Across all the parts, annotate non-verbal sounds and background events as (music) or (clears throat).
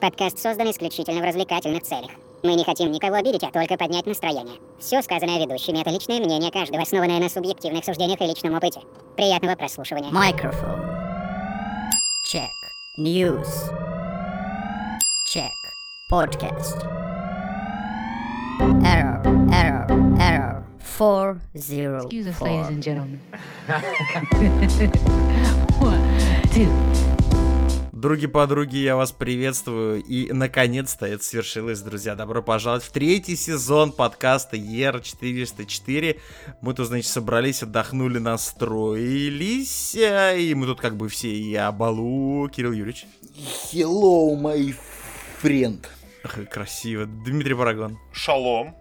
Подкаст создан исключительно в развлекательных целях. Мы не хотим никого обидеть, а только поднять настроение. Все сказанное ведущими — это личное мнение каждого, основанное на субъективных суждениях и личном опыте. Приятного прослушивания. Microphone. Check. News. Check. Podcast. Error. Error. Error. Four zero Excuse us, ladies and gentlemen. (laughs) (laughs) One, two. Други-подруги, я вас приветствую. И, наконец-то, это свершилось, друзья. Добро пожаловать в третий сезон подкаста ER404. Мы тут, значит, собрались, отдохнули, настроились. э, И мы тут как бы все. И Абалу, Кирилл Юрьевич. Hello, my friend. Ах, Красиво. Дмитрий Парагон. Шалом.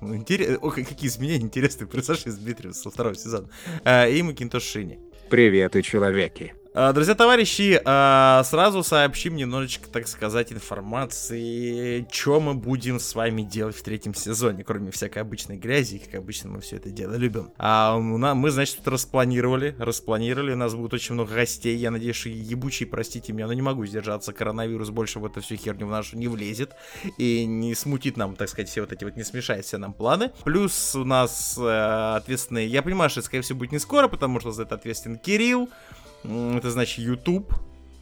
Интерес... Ох, какие изменения интересные произошли с Дмитрием со второго сезона. Э, И Макинтош Шини. Привет и человеки. А, Друзья, товарищи, а, сразу сообщим немножечко, так сказать, информации, что мы будем с вами делать в третьем сезоне, кроме всякой обычной грязи, как обычно мы все это дело любим. А мы, значит, тут распланировали, распланировали, у нас будет очень много гостей, я надеюсь, что ебучие, простите меня, но не могу сдержаться, коронавирус больше в эту всю херню в нашу не влезет и не смутит нам, так сказать, все вот эти вот, не смешает все нам планы. Плюс у нас э, ответственные, я понимаю, что скорее всего, будет не скоро, потому что за это ответственен Кирилл, это значит YouTube.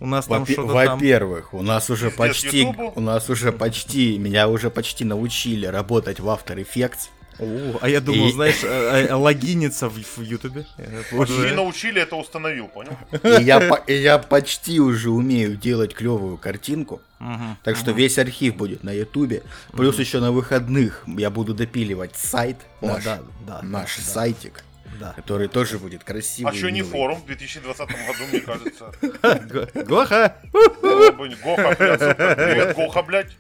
У нас там Во-пе- что-то там. Во-первых, у нас уже Пиздец почти, Ютубу. у нас уже почти, меня уже почти научили работать в After Effects. О, а я думал, И- знаешь, э, э, логиниться в, в Ютубе. Почти уже- научили, это установил, понял? И я, и я почти уже умею делать клевую картинку. Так что весь архив будет на Ютубе. Плюс еще на выходных я буду допиливать сайт, О, наш, да, наш да. сайтик, Да. Который тоже будет красивый. А что не милый. форум в 2020 году, мне кажется. Го- (laughs) Гоха! Не- Гоха, Гоха, блядь.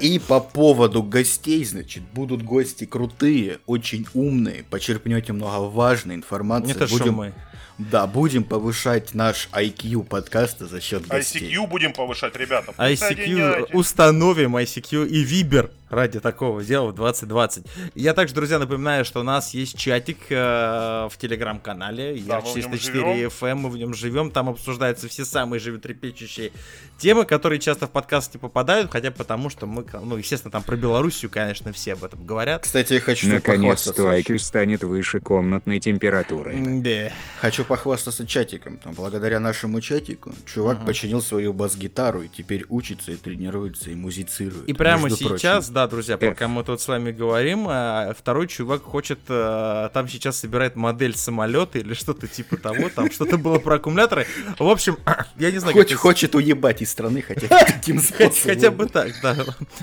И по поводу гостей, значит, будут гости крутые, очень умные, почерпнете много важной информации. Это что будем, мы? Да, будем повышать наш IQ подкаста за счет гостей. ICQ будем повышать, ребята. ICQ, установим ICQ и Вибер ради такого дела в 2020. Я также, друзья, напоминаю, что у нас есть чатик э, в телеграм-канале Да, мы в нем Яр404 FM, мы в нем живем, там обсуждаются все самые животрепещущие темы, которые часто в подкаст не попадают, хотя потому что мы, ну, естественно, там про Белоруссию, конечно, все об этом говорят. Кстати, я хочу Наконец-то. IQ станет выше комнатной температуры. Да. Хочу похвастаться чатиком. Там, благодаря нашему чатику чувак починил свою бас-гитару и теперь учится и тренируется и музицирует. И прямо сейчас, прочим. да, друзья, Э. пока мы тут с вами говорим, а, второй чувак хочет, э, там сейчас собирает модель самолета или что-то типа того, там что-то было про аккумуляторы. В общем, (clears throat) я не знаю, Хоть, как хочет уебать из страны, хотя бы (laughs) таким способом. хотя бы так, да.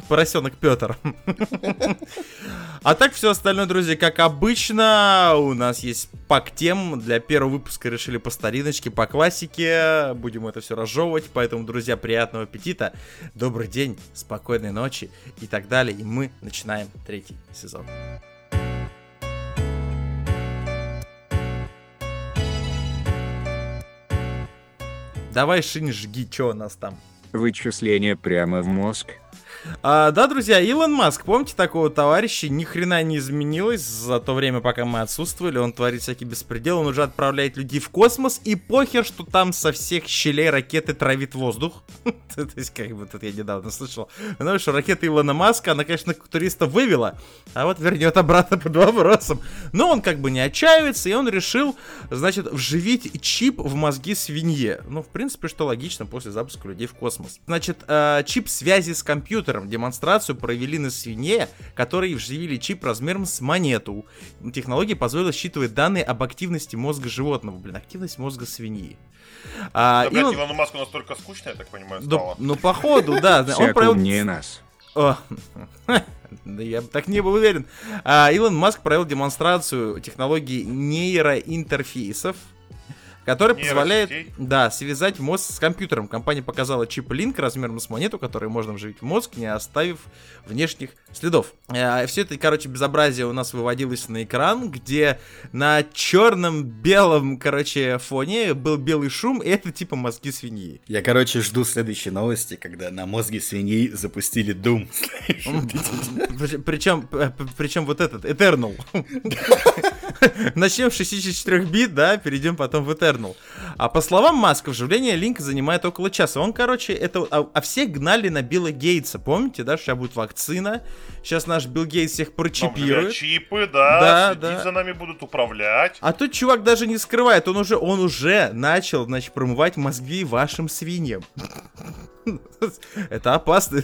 Поросенок Петр. А так все остальное, друзья, как обычно, у нас есть пак тем. Для первого выпуска решили по стариночке, по классике. Будем это все разжевывать. Поэтому, друзья, приятного аппетита. Добрый день, спокойной ночи и так далее. И мы начинаем третий сезон. Давай, Шинь, жги, что у нас там? Вычисление прямо в мозг. А, да, друзья, Илон Маск, помните такого товарища? Ни хрена не изменилось за то время, пока мы отсутствовали. Он творит всякий беспредел, он уже отправляет людей в космос, и похер, что там со всех щелей ракеты травит воздух. (laughs) То есть, как бы, тут я недавно слышал. Ну, что ракета Илона Маска, она, конечно, туриста вывела, а вот вернет обратно под вопросом. Но он как бы не отчаивается, и он решил, значит, вживить чип в мозги свинье. Ну, в принципе, что логично после запуска людей в космос. Значит, э, чип связи с компьютером. Демонстрацию провели на свинье, которые вживили чип размером с монету. Технология позволила считывать данные об активности мозга животного. Блин, активность мозга свиньи. А, Да, блядь, Илон- Илону Маску настолько скучно, я так понимаю, Да, стало. ну, походу, да. (laughs) Он провел умнее нас. Да я бы так не был уверен. А, Илон Маск провел демонстрацию технологии нейроинтерфейсов, который позволяет, да, связать мозг с компьютером. Компания показала чип Link размером с монету, который можно вживить в мозг, не оставив внешних следов. все это, короче, безобразие у нас выводилось на экран, где на черном белом, короче, фоне был белый шум, и это типа мозги свиньи. Я, короче, жду следующей новости, когда на мозге свиней запустили Doom. Причем, причем вот этот, Eternal. (laughs) Начнем с 64 бит, да, перейдем потом в Eternal. Internal. А по словам Маска, вживление линка занимает около часа. Он, короче, это... А, а все гнали на Билла Гейтса, помните, да? Сейчас будет вакцина. Сейчас наш Билл Гейтс всех прочипирует. чипы, да, Да, да. за нами будут управлять. А тут чувак даже не скрывает, он уже, он уже начал, значит, промывать мозги вашим свиньям. Это опасно.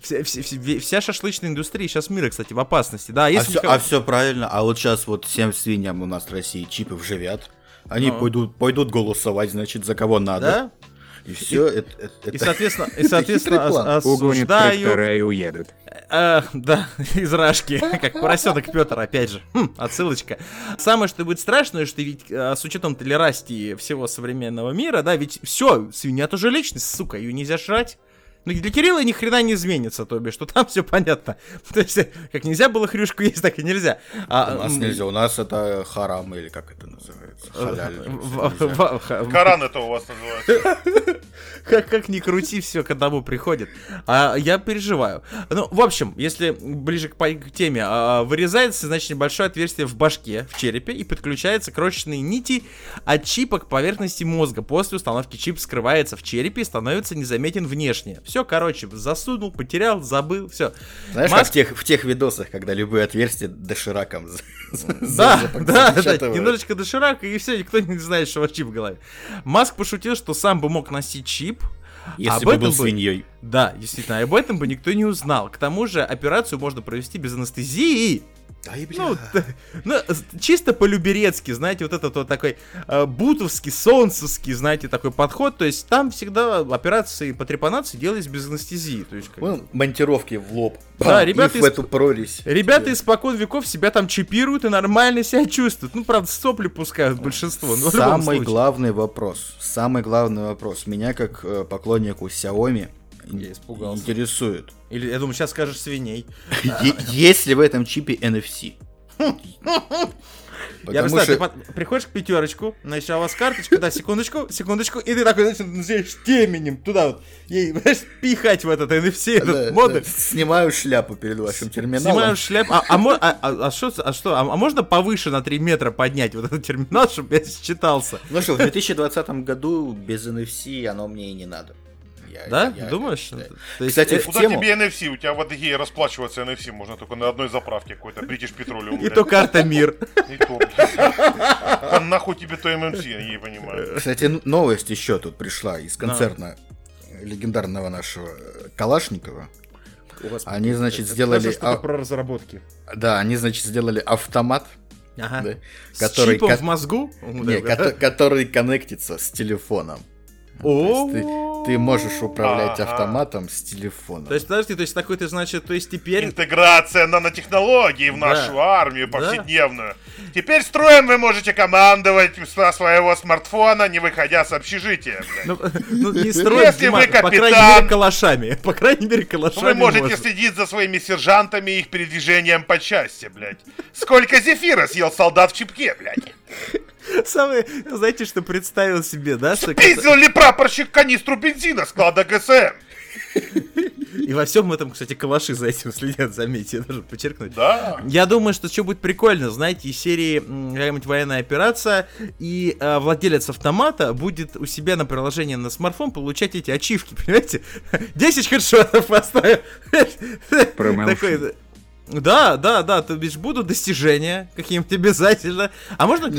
Вся, вся- вся- шашлычная индустрия сейчас мира, кстати, в опасности. Да, А если все, Михаил- правильно. А вот сейчас вот всем свиньям у нас в России чипы вживят. Они Ну. пойдут, пойдут голосовать, значит, за кого надо. да? И все, это, это- И, это- соответственно, (laughs) и, соответственно ос- Угонят осуждаю... трактора и уедут. А, да, (laughs) из Рашки, как поросенок Петр, опять же. Хм, отсылочка. Самое, что будет страшное, что ведь а, с учетом толерастии всего современного мира, да, ведь все, свинья тоже личность, сука, ее нельзя жрать. Ну, для Кирилла ни хрена не изменится, то бишь, что там все понятно. (laughs) То есть, как нельзя было хрюшку есть, так и нельзя. А, У нас нельзя, у нас это харам или как это называется? Халяль. в- в- Коран это у вас называется. (laughs) как, как ни крути, все к одному приходит. А я переживаю. Ну, в общем, если ближе к, теме, а, вырезается, значит, небольшое отверстие в башке, в черепе, и подключаются крошечные нити от чипа к поверхности мозга. После установки чип скрывается в черепе и становится незаметен внешне. Все, короче, засунул, потерял, забыл, все. Знаешь, Маск- как в тех, в тех видосах, когда любые отверстия дошираком Да, да, да, немножечко доширака, и все, никто не знает, что чип в голове. Маск пошутил, что сам бы мог носить чип, Если об бы был свиньей. Да, действительно, об этом бы никто не узнал. К тому же операцию можно провести без анестезии. Ай, бля. Ну, ну, чисто по-люберецки, знаете, вот этот вот такой э, бутовский, солнцевский, знаете, такой подход. То есть там всегда операции по трепанации делались без анестезии. То есть, как Вон монтировки в лоб. Да, Пам, ребята и в из- эту прорезь. Ребята испокон веков себя там чипируют и нормально себя чувствуют. Ну, правда, сопли пускают большинство. но Самый главный вопрос. Самый главный вопрос. Меня как э, поклоннику Xiaomi Я испугался. интересует. Или, я думаю, сейчас скажешь свиней. (laughs) Есть ли в этом чипе NFC? (laughs) Я представляю, что ты приходишь к пятерочку, значит, а у вас карточка, да, секундочку, секундочку, и ты такой, значит, начинаешь теменем туда вот, ей, (laughs) знаешь, пихать в этот NFC, этот да, модуль. да, снимаю шляпу перед вашим терминалом. Снимаю шляп. А, а, а, а- а что, а что, а, а можно повыше на 3 метра поднять вот этот терминал, чтобы я считался? Ну что, в 2020 году без NFC оно мне и не надо. Я- Да? я- Думаешь? да. То есть, Кстати, э, в Куда тему- тебе NFC? У тебя в Адыгее расплачиваться NFC можно только на одной заправке какой-то, British Petroleum. и то карта мир. И то. А нахуй тебе то ММС, я не понимаю. Кстати, новость еще тут пришла из концерна легендарного нашего Калашникова. Они, значит, сделали... про разработки. Да, они, значит, сделали автомат, Ага. да, С который, чипом ко- в мозгу? не, кото- который коннектится с телефоном. То есть ты, ты можешь управлять Ага. автоматом с телефоном. То есть, подожди, то есть такой ты, значит, то есть теперь... Интеграция нанотехнологий в нашу Да. армию повседневную. Теперь строем вы можете командовать со своего смартфона, не выходя с общежития. блядь. Ну, (laughs) ну, не строить, Если Дима, вы по крайней капитан- мере, калашами. По крайней мере, калашами Вы можете можно. следить за своими сержантами и их передвижением по части, блядь. Сколько зефира съел солдат в чипке, блядь. Самое, знаете, что представил себе, да? Что Пиздил ли прапорщик канистру бензина склада ГСМ? И во всем этом, кстати, калаши за этим следят, заметьте, я должен подчеркнуть. Да. Я думаю, что что будет прикольно, знаете, из серии какая-нибудь военная операция, и э, владелец автомата будет у себя на приложении на смартфон получать эти ачивки, (laughs) понимаете? 10 хедшотов поставил. Промоушен. Такой, Да, да, да, то бишь будут достижения каким-то обязательно. А можно...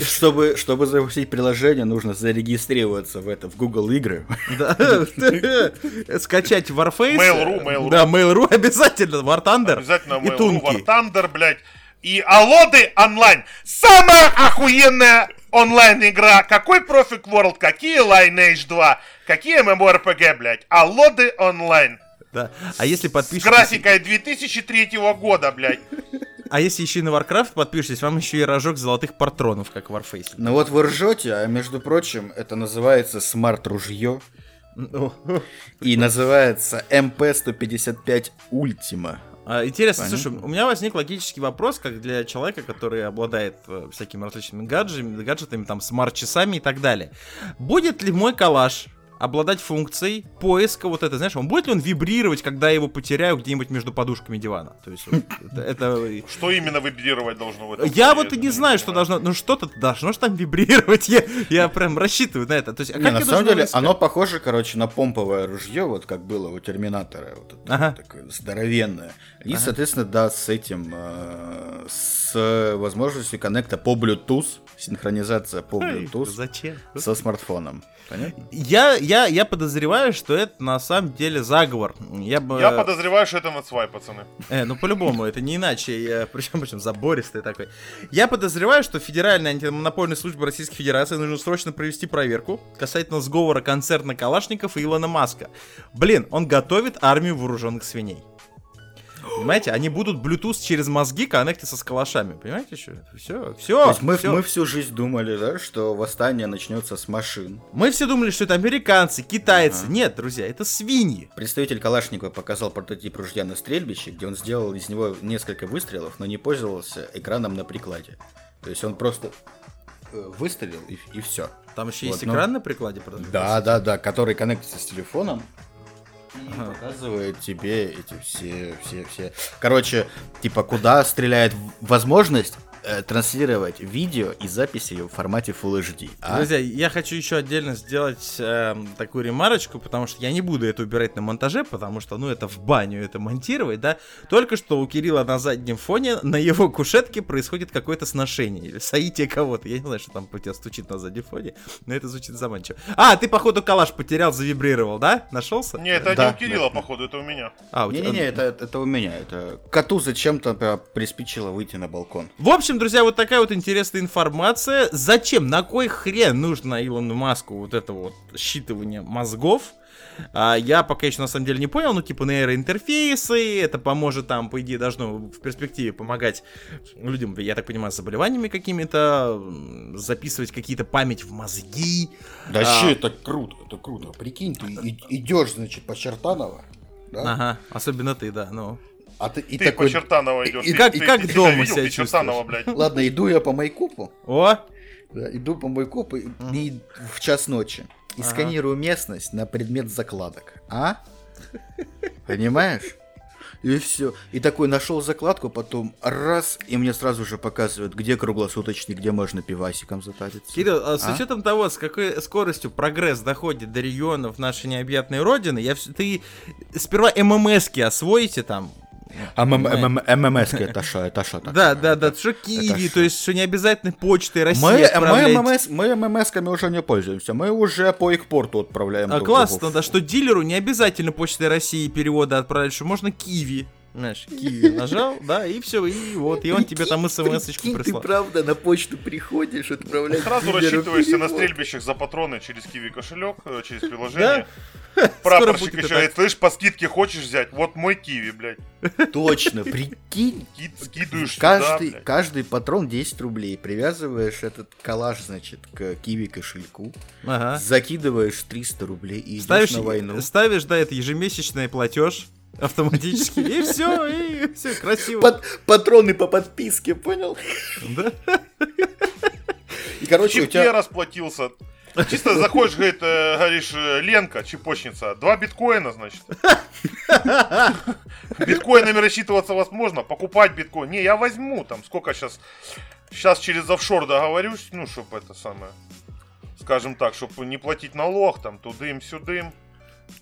Чтобы, чтобы запустить приложение, нужно зарегистрироваться в это в Google игры. Да. (laughs) Скачать Warface. Mail.ru, Mail.ru. Да, Mail.ru обязательно, War Thunder. Обязательно и Mail.ru, Тунки. War Thunder, блядь. И Алоды онлайн. Самая охуенная онлайн-игра. Какой Perfect World, какие Lineage 2, какие MMORPG, блядь. Аллоды Онлайн. (laughs) Да. А если С подпишетесь... графикой 2003 года, блядь. А если еще и на Warcraft подпишетесь, вам еще и рожок золотых патронов, как в Warface. Ну вот вы ржете, а между прочим, это называется смарт-ружье. (laughs) И называется МП-155 Ультима. А, Интересно, Понятно. слушай, у меня возник логический вопрос, как для человека, который обладает э, всякими различными гаджетами, гаджетами, там, смарт-часами и так далее. Будет ли мой калаш обладать функцией поиска вот это, знаешь, он будет ли он вибрировать, когда я его потеряю где-нибудь между подушками дивана? То есть вот это, это- (laughs) Что именно вибрировать должно в этом? Я вот и не знаю, что должно, ну что-то должно же там вибрировать, (laughs) я, я прям рассчитываю на это. То есть, а Не, на самом деле, искать? оно похоже, короче, на помповое ружье, вот как было у Терминатора, вот это Ага. такое здоровенное. И, соответственно, да, с этим, э, с возможностью коннекта по Bluetooth, синхронизация по Bluetooth Зачем? со смартфоном. Понятно? Я, я, я подозреваю, что это на самом деле заговор. Я бы... Я подозреваю, что это Мацвай, пацаны. Э, ну по-любому, это не иначе. Я, (laughs) причем, причем забористый такой. Я подозреваю, что Федеральная антимонопольная служба Российской Федерации нужно срочно провести проверку касательно сговора концерна Калашников и Илона Маска. Блин, он готовит армию вооруженных свиней. Понимаете, они будут Bluetooth через мозги коннектиться с калашами. Понимаете, что? Все, все. То есть мы, мы всю жизнь думали, да, что восстание начнется с машин. Мы все думали, что это американцы, китайцы. Нет, друзья, это свиньи. Представитель Калашникова показал прототип ружья на стрельбище, где он сделал из него несколько выстрелов, но не пользовался экраном на прикладе. То есть он просто э, выстрелил и, все. Там еще Вот, есть ну, экран на прикладе, правда? Да, да, да, который коннектится с телефоном и показывает тебе эти все, все, все. Короче, типа, куда стреляет возможность э, транслировать видео и записи в формате Full HD. а? Друзья, я хочу еще отдельно сделать эм, такую ремарочку, потому что я не буду это убирать на монтаже, потому что, ну, это в баню это монтировать, да. Только что у Кирилла на заднем фоне на его кушетке происходит какое-то сношение или соитие кого-то. Я не знаю, что там у тебя стучит на заднем фоне, но это звучит заманчиво. А, ты, походу, калаш потерял, завибрировал, да? Нашелся? Не, это Да, не у Кирилла, да. походу, это у меня. А, у тебя- Не-не-не, это, это у меня. Это коту зачем-то э, приспичило выйти на балкон. В общем, друзья, вот такая вот интересная информация. Зачем, на кой хрен нужно Илону Маску вот это вот считывание мозгов? А, я пока еще на самом деле не понял, ну типа нейроинтерфейсы, это поможет там, по идее, должно в перспективе помогать людям, я так понимаю, с заболеваниями какими-то, записывать какие-то память в мозги. Да А. вообще это круто, это круто. Прикинь, ты идешь, значит, по Чертаново, да? Ага, особенно ты, да, ну. А ты, и Ты такой, по Чертаново идешь. и Ты- как- ты- и как ты дома себя ты Чертаново, блядь. ладно, иду я по Майкопу, О, да, иду по Майкопу и, и в час ночи и сканирую местность на предмет закладок. А? Понимаешь? И все. И такой нашел закладку, потом раз, и мне сразу же показывают, где круглосуточный, где можно пивасиком затариться. Кирилл, а с А? учетом того, с какой скоростью прогресс доходит до регионов нашей необъятной родины, я ты сперва ММСки освоите там. А ММС это что? Это что такое? Да, да, да, что Киви, то есть, что не обязательно почтой России Мы, мы, отправлять. ММС, мы ММСками уже не пользуемся. Мы уже по их порту отправляем. А классно, да, что дилеру не обязательно почтой России переводы отправлять, что можно Киви. Знаешь, Киви нажал, да, и все, и вот, и он тебе там смс-очку Прикинь, ты прислал. правда на почту приходишь, отправляешь Сразу рассчитываешься на стрельбищах за патроны через Киви кошелек, э, через приложение. (laughs) Прапорщик еще говорит, слышь, по скидке хочешь взять? Вот мой Киви, блядь. Точно, прикинь. Ки- Скидываешь сюда, Каждый, блядь. каждый патрон 10 рублей. Привязываешь этот коллаж, значит, к киви кошельку. Ага. Закидываешь 300 рублей и идешь Ставишь, на войну. ставишь, да, это ежемесячный платеж автоматически, и все, и все, красиво. Пат- патроны по подписке, понял? Да? И, короче, у Чипке тебя... расплатился. Чисто заходишь, говорит, э, говоришь, э, Ленка, чепочница, два биткоина, значит. Биткоинами рассчитываться возможно, покупать биткоин. Не, я возьму, там, сколько сейчас, сейчас через офшор договорюсь, ну, чтобы это самое, скажем так, чтобы не платить налог, там, тудым-сюдым.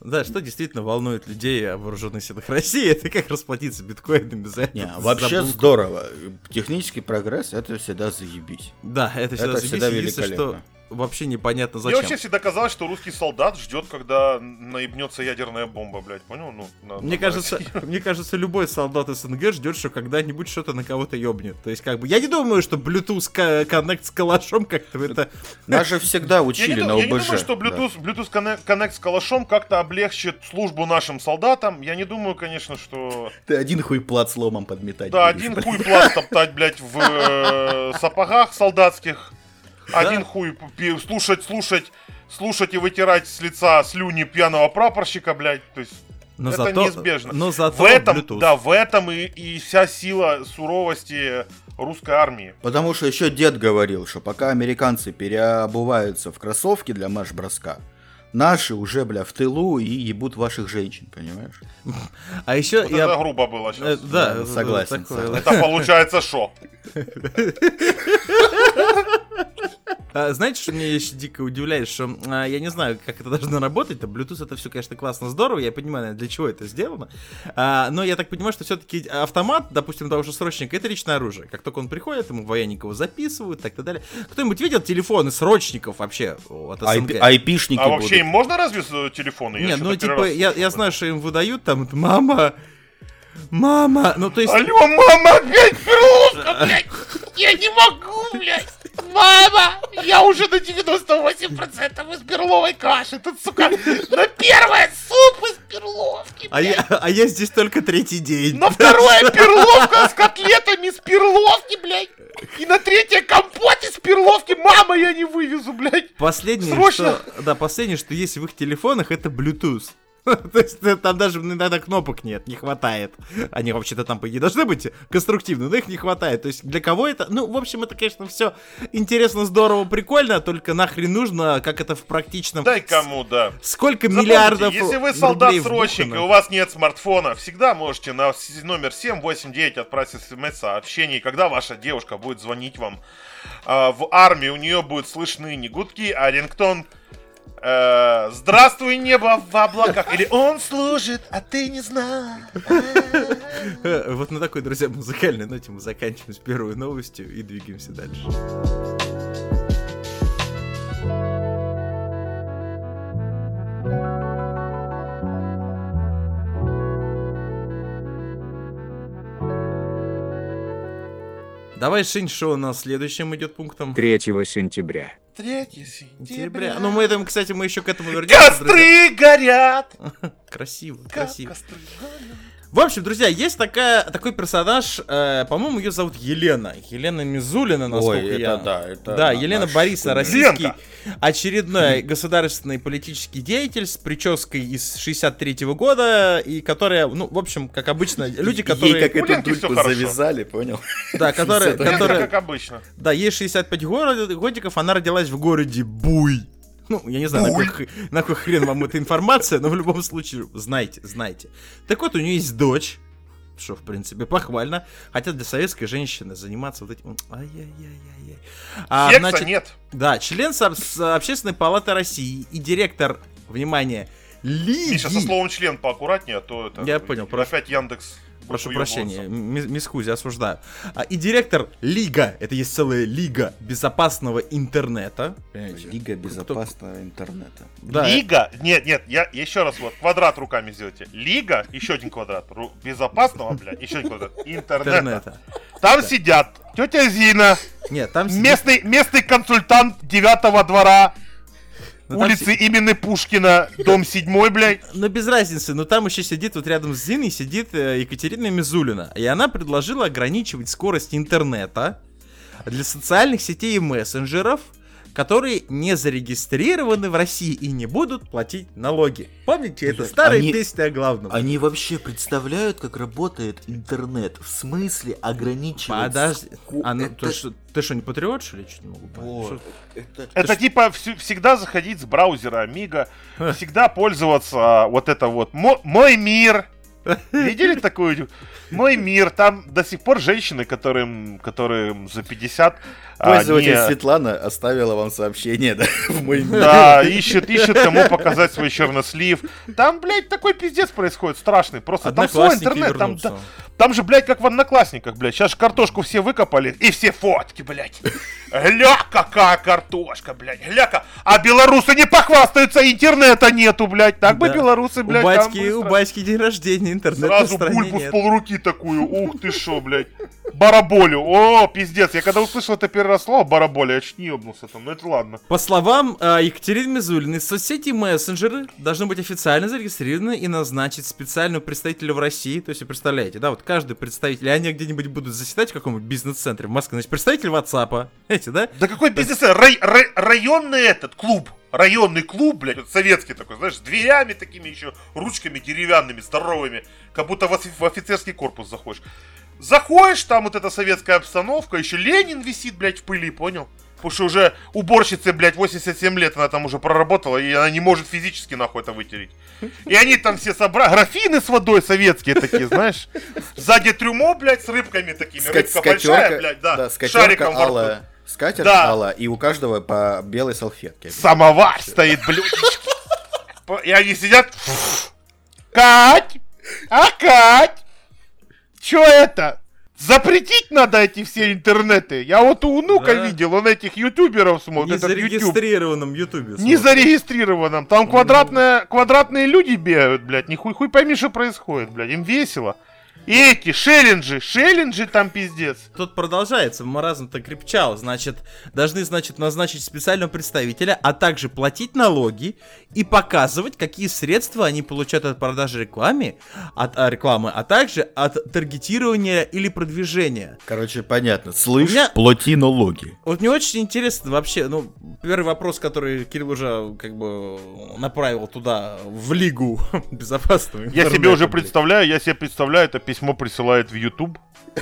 Да, что действительно волнует людей о вооруженных силах России, это как расплатиться биткоинами за это. Не, вообще булку. здорово. Технический прогресс это всегда заебись. Да, это всегда Это всегда заебись, единственное, что великолепно. Вообще непонятно Мне зачем. вообще всегда казалось, что русский солдат ждет, когда наебнется ядерная бомба, блядь, понял? Ну, на- Мне на кажется, Россию. (laughs) мне кажется, любой солдат СНГ ждет, что когда-нибудь что-то на кого-то ёбнет. То есть, как бы, я не думаю, что Bluetooth коннект с калашом как-то это... (laughs) Нас же всегда учили на я не ОБЖ. думаю, что да. Bluetooth, Bluetooth Connect, Connect с калашом как-то облегчит службу нашим солдатам. Я не думаю, конечно, что... Ты один хуй плат с ломом подметать. Да, будешь, один блядь. хуй пласт топтать, блядь, в (laughs) э, сапогах солдатских. Один хуй слушать, слушать, слушать и вытирать с лица слюни пьяного прапорщика, блядь. То есть Но это зато, неизбежно. Но зато в этом, Bluetooth. да, в этом и, и вся сила суровости русской армии. Потому что еще дед говорил, что пока американцы переобуваются в кроссовки для марш-броска, Наши уже, бля, в тылу и ебут ваших женщин, понимаешь? А еще Вот я... это грубо было э, сейчас. Да, Да, согласен, такое. согласен. Это получается шо? (laughs) А, знаете, что меня еще дико удивляет, что а, я не знаю, как это должно работать. то Bluetooth это все, конечно, классно, здорово. Я понимаю, наверное, для чего это сделано. А, но я так понимаю, что все-таки автомат, допустим, того же срочника, это личное оружие. Как только он приходит, ему военник его записывают, так и далее. Кто-нибудь видел телефоны срочников вообще от СНГ? Айп- Айпишники А вообще им можно разве с- телефоны? Я Нет, ну типа, я, я знаю, что им выдают там, мама, мама, ну то есть... Алло, мама, опять (laughs) перловка, блядь! Я не могу, блядь! Мама! Я уже на 98% из перловой каши. Тут, сука, на первое суп из перловки, А я, а я здесь только третий день. На второе перловка с котлетами из перловки, блядь. И на третье компот из перловки. Мама, я не вывезу, блядь. Последнее, Срочно! что, да, последнее, что есть в их телефонах, это Bluetooth. (laughs) То есть э, там даже иногда кнопок нет, не хватает. Они вообще-то там, по идее, должны быть конструктивны, но их не хватает. То есть для кого это? Ну, в общем, это, конечно, все интересно, здорово, прикольно, только нахрен нужно, как это в практичном... Дай кому, да. Сколько Запомните, миллиардов если вы солдат-срочник, и у вас нет смартфона, всегда можете на номер 789 отправить смс-сообщение, когда ваша девушка будет звонить вам а, в армии, у нее будут слышны не гудки, а рингтон э, «Здравствуй, небо в облаках» или «Он служит, а ты не знал». Вот на такой, друзья, музыкальной ноте мы заканчиваем с первой новостью и двигаемся дальше. Давай, Шинь, что у нас следующим идет пунктом? 3 сентября. 3 Сентября. Ну, мы этому, кстати, мы еще к этому вернемся. друзья. Костры горят! (laughs) Красиво, красиво. костры горят. В общем, друзья, есть такая, такой персонаж, э, по-моему, ее зовут Елена. Елена Мизулина, насколько Ой, я... это да, это Да, на- Елена Борисовна, российский очередной (laughs) государственный политический деятель с прической из 63 года, и которая, ну, в общем, как обычно, люди, которые... Ей как эту дульку хорошо. завязали, понял? Да, (laughs) которые, которые, как обычно. да, ей 65 горо- годиков, она родилась в городе Буй. Ну, я не знаю, на какой, х- на какой хрен вам эта информация, но в любом случае, знайте, знайте. Так вот, у нее есть дочь, что, в принципе, похвально. Хотя для советской женщины заниматься вот этим... Ай-яй-яй-яй-яй. А, Секса значит, нет. Да, член со- с Общественной палаты России и директор, внимание, Лиги... Миша, со словом член поаккуратнее, а то это... Я понял, прошу. Опять Яндекс. Прошу прощения, м- мисс Хузи, осуждаю. А, и директор Лига, это есть целая Лига безопасного интернета. Понимаете? Лига безопасного интернета. Да, Лига, нет, нет, я еще раз вот квадрат руками сделайте. Лига, еще один квадрат, ру- безопасного, блядь, еще один квадрат, интернета. интернета. Там сидят тетя Зина, Нет, там сидит- местный, местный консультант девятого двора, ну, там улицы си- имени Пушкина, дом седьмой, блядь. Ну, без разницы, но там еще сидит, вот рядом с Зиной сидит э, Екатерина Мизулина. И она предложила ограничивать скорость интернета для социальных сетей и мессенджеров, которые не зарегистрированы в России и не будут платить налоги. Помните, это старая они- песня о главном. Они вообще представляют, как работает интернет? В смысле ограничивать? Подожди. ску- А, ну, Это- ты, что, ты что, не патриот, что ли? Чуть не могу понять. Что- Это- Это типа всю- всегда заходить с браузера Amiga, (laughs) всегда пользоваться вот это вот «Мо- мой мир. Видели такую? Мой мир. Там до сих пор женщины, которым, которым за 50. а, Пользователь не- Светлана оставила вам сообщение, да, в мой мир. Да, ищет, ищет, кому показать свой чернослив. Там, блядь, такой пиздец происходит, страшный. Просто там свой интернет, там, да- там же, блядь, как в одноклассниках, блядь. Сейчас же картошку все выкопали, и все фотки, блядь. Гля, какая картошка, блядь, гля-ка. А белорусы не похвастаются, интернета нету, блядь. Так бы белорусы, блядь, у там батьки, у батьки день рождения, интернет Сразу бульбу нет. с полруки такую, ух ты шо, блядь. Бараболю, о, пиздец. Я когда услышал это первое слово, бараболя, я чуть не ебнулся там, ну это ладно. По словам э, Екатерины Мизулиной, соцсети и мессенджеры должны быть официально зарегистрированы и назначить специального представителя в России. То есть, вы представляете, да, вот каждый представитель, они где-нибудь будут заседать в каком-нибудь бизнес-центре в Москве, значит, представитель WhatsApp, (laughs) эти, да? Да какой бизнес? Рай- рай- районный этот клуб. Районный клуб, блядь, советский такой, знаешь, с дверями такими еще, ручками деревянными, здоровыми, как будто в, офи- в офицерский корпус заходишь. Заходишь, там вот эта советская обстановка, еще Ленин висит, блядь, в пыли, понял? Потому что уже уборщице, блядь, 87 лет она там уже проработала, и она не может физически нахуй это вытереть. И они там все собрали, графины с водой советские такие, знаешь. Сзади трюмо, блядь, с рыбками такими. Ска- Рыбка большая, блядь, да, да, с скатерка шариком во рту. Скатерть Да. алая, и у каждого по белой салфетке. Самовар стоит, блюдечко. (laughs) И они сидят. Кать! А Кать? Чё это? Запретить надо эти все интернеты. Я вот у внука Да. видел, он этих ютуберов Не смотрит. YouTube. зарегистрированном ютубе. Не зарегистрированном. Там квадратные, квадратные люди бегают, блядь. Нихуй хуй пойми, что происходит, блядь. Им весело. И эти шелленджи, шелленджи там пиздец. Тут продолжается, маразм-то крепчал. Значит, должны, значит, назначить специального представителя, а также платить налоги и показывать, какие средства они получают от продажи рекламы, от а, рекламы, а также от таргетирования или продвижения. Короче, понятно. Слышь, У меня- плати налоги. Вот мне очень интересно вообще, ну, первый вопрос, который Кирилл уже как бы направил туда, в Лигу (laughs) безопасного Я себе уже представляю, я себе представляю, это письмо присылает в YouTube. (laughs)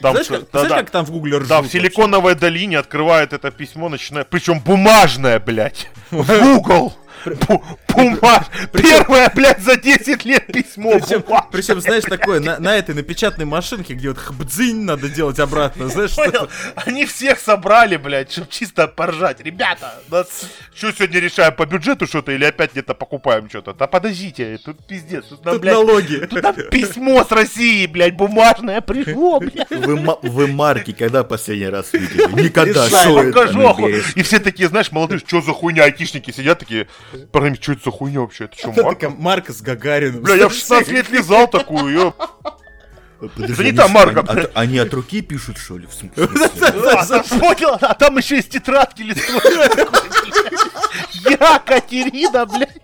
Там Знаешь, как, знаешь, да-да. как там в Гугле ржут Да, в вообще? Силиконовой долине открывает это письмо, начинает. Причем бумажное, блядь. (laughs) В Google. Бу- Бумаж. Первое, блядь, за 10 лет письмо. Причем, знаешь, такое, на, на этой, на печатной машинке, где вот хбдзинь надо делать обратно, знаешь, Понял? что Они всех собрали, блядь, чтобы чисто поржать. Ребята, нас что сегодня решаем по бюджету что-то или опять где-то покупаем что-то? Да подождите, тут пиздец. Тут, нам, тут блядь, налоги. тут нам письмо с России, блядь, бумажное пришло, блядь. Вы, вы марки когда последний раз видели? Никогда. Шо это? И все такие, знаешь, молодые, что за хуйня, айтишники сидят такие, парни, что это за хуйня вообще? Это что, Это марка? такая марка с Гагарином. Бля, я в 16 лет лизал такую, ёп. Подожди, Это не они та что, марка, они блядь. от, они от руки пишут, что ли? В смысле? (laughs) А, там, понял, а там еще из тетрадки. Я, Катерина, блядь.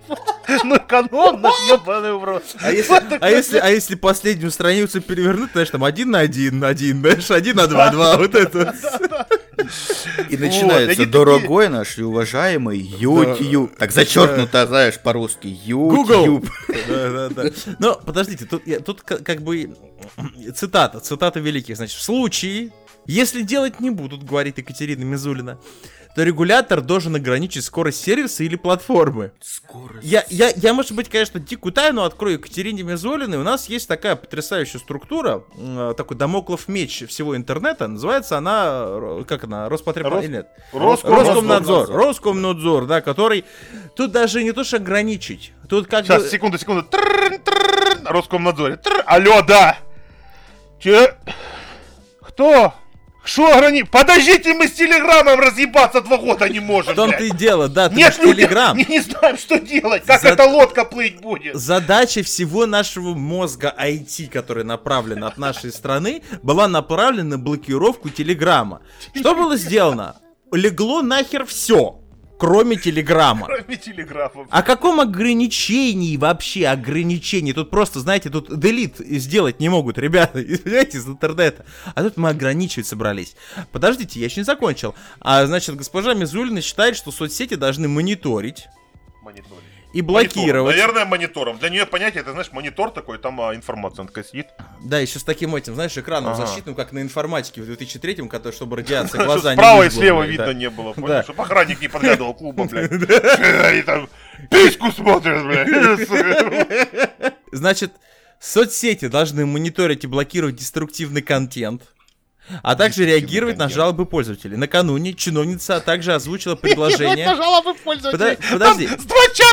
Ну, экономно, ебаный в рот. А если, а, если, а если последнюю страницу перевернуть, знаешь, там один на один, один, знаешь, один на два, два, вот это. И начинается дорогой наш и уважаемый YouTube. Так зачеркнуто, знаешь, по-русски. YouTube. (laughs) Да, да, да. Но подождите, тут, я- тут ка- как бы цитата, цитата великих, значит, в случае, если делать не будут, говорит Екатерина Мизулина, то регулятор должен ограничить скорость сервиса или платформы. Скоро. Я, я, я, может быть, конечно, дикую тайну открою Екатерине Мизулиной. У нас есть такая потрясающая структура, м, такой домоклов меч всего интернета. Называется она, ро- как она, Роспотребнадзор? Рос- или нет? Роскомнадзор. Роскомнадзор. Роскомнадзор, да, который... Тут даже не то, что ограничить. Тут как Сейчас, бы... секунду, секунду. Тррррн, тррррн, Роскомнадзоре. Трррр. Алло, да. Че? Кто? Что ограни... Подождите, мы с телеграммом разъебаться два года не можем, В том-то и дело, да, ты Нет, люди, Телеграм. не, не знаем, что делать. Как За- эта лодка плыть будет? Задача всего нашего мозга IT, который направлен от нашей страны, была направлена на блокировку Телеграма. Что было сделано? Легло нахер все, кроме Телеграма. Кроме телеграфа. О каком ограничении вообще ограничении? Тут просто, знаете, тут делит сделать не могут, ребята, (laughs) извините, из интернета. А тут мы ограничивать собрались. Подождите, я еще не закончил. А значит, госпожа Мизулина считает, что соцсети должны мониторить Мониторинг. И Монитором. блокировать. Наверное, монитором. Для нее понятие, это, знаешь, монитор такой, там а, информация такая сидит. Да, еще с таким этим, знаешь, экраном Ага. защитным, как на информатике в 2003-м, который, чтобы радиация глаза не справа и слева видно не было, понял? Чтоб охранник не подглядывал клуба, (laughs) блядь. (laughs) И там письку смотрят, блядь. (laughs) Значит, соцсети должны мониторить и блокировать деструктивный контент, а также реагировать на жалобы пользователей. Накануне чиновница также озвучила (laughs) предложение... на жалобы пользователей. Подо- подожди. С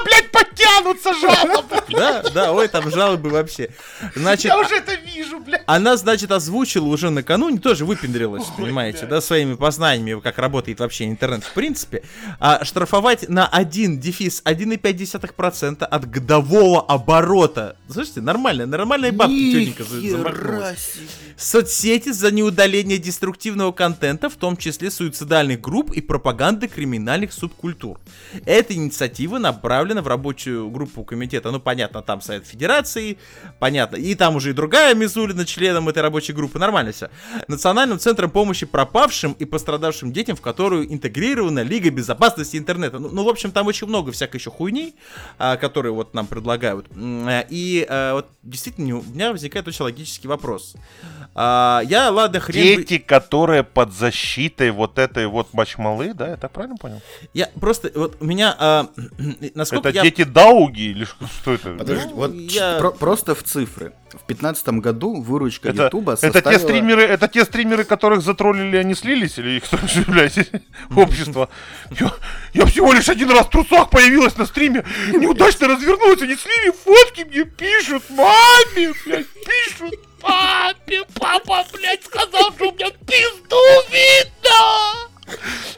блядь, подтянутся жалобы. Да, да, ой, там жалобы вообще. Значит, Я уже это вижу, блядь. она, значит, озвучила уже накануне, тоже выпендрилась, понимаете, да, своими познаниями, как работает вообще интернет в принципе, а, штрафовать на 1 дефис 1,5% от годового оборота. Слушайте, нормально, нормальная бабка тётенька за- замахнулась. Соцсети за неудаление деструктивного контента, в том числе суицидальных групп и пропаганды криминальных субкультур. Эта инициатива направлена в рабочую рабочую группу комитета. Ну, понятно, там Совет Федерации, понятно. И там уже и другая Мизулина членом этой рабочей группы. Нормально все. Национальным центром помощи пропавшим и пострадавшим детям, в которую интегрирована Лига безопасности интернета. Ну, ну, в общем, там очень много всякой еще хуйни, а, которые вот нам предлагают. И а, вот действительно у меня возникает очень логический вопрос. А, я, ладно, хрен... бы- Дети, которые под защитой вот этой вот мачмалы, да, так правильно понял? Я просто, вот у меня, а, (clears throat) насколько Это я... дети Дауги или что, это? Подожди, Ну, вот я- ч- про- просто в цифры. В пятнадцатом году выручка Это, Ютуба это те стримеры, это те стримеры, которых затроллили, они слились, или их (laughs) тоже, блядь, (laughs) общество? Я, я всего лишь один раз в трусах появилась на стриме, неудачно развернулась, они слили фотки, мне пишут, маме, блядь, пишут, папе, папа, блядь, сказал, что у меня пизду видно!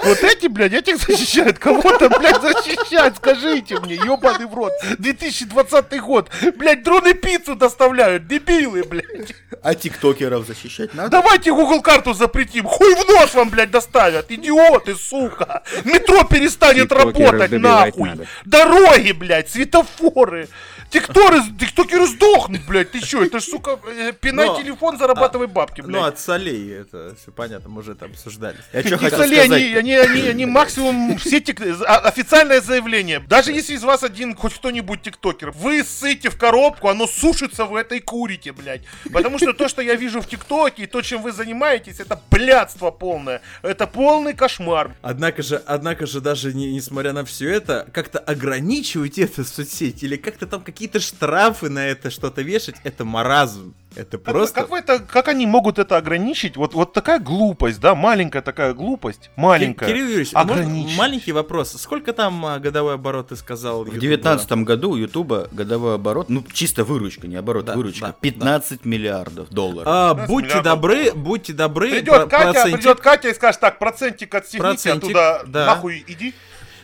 Вот эти, блядь, этих защищают. Кого-то, блядь, защищают, скажите мне, ебаный в рот. 2020 год. Блядь, дроны пиццу доставляют, дебилы, блядь. А тиктокеров защищать надо? Давайте Google карту запретим. Хуй в нос вам, блядь, доставят. Идиоты, сука. Метро перестанет работать, нахуй. надо. Дороги, блядь, светофоры. Тикторы, тиктокеры сдохнут, блядь, ты чё, это ж, сука, э, пинай Но- телефон, зарабатывай бабки, Ну, блядь. от солей это все понятно, мы уже это обсуждали. Я что хотел соли, сказать? они, они, они, они максимум все тик... а- официальное заявление. Даже если из вас один хоть кто-нибудь тиктокер, вы ссыте в коробку, оно сушится, вы этой курите, блядь. Потому что то, что я вижу в тиктоке, и то, чем вы занимаетесь, это блядство полное. Это полный кошмар. Однако же, однако же, даже не- несмотря на все это, как-то ограничивать это в соцсети или как-то там какие-то штрафы на это что-то вешать, это маразм. Это Как, просто... как вы это, как они могут это ограничить? Вот, вот такая глупость, да, маленькая такая глупость, маленькая. Кирилл Юрьевич, а ограничить. маленький вопрос. Сколько там а, годовой оборот, ты сказал? В Ютуба? девятнадцатом году у Ютуба годовой оборот, ну чисто выручка, не оборот, Да, выручка, да, 15 миллиардов долларов. А, 15 будьте миллиардов добры, долларов. будьте добры, Придет про- Катя, процентик. придет Катя и скажет, так, процентик отстегните Процентик, оттуда, да. нахуй иди.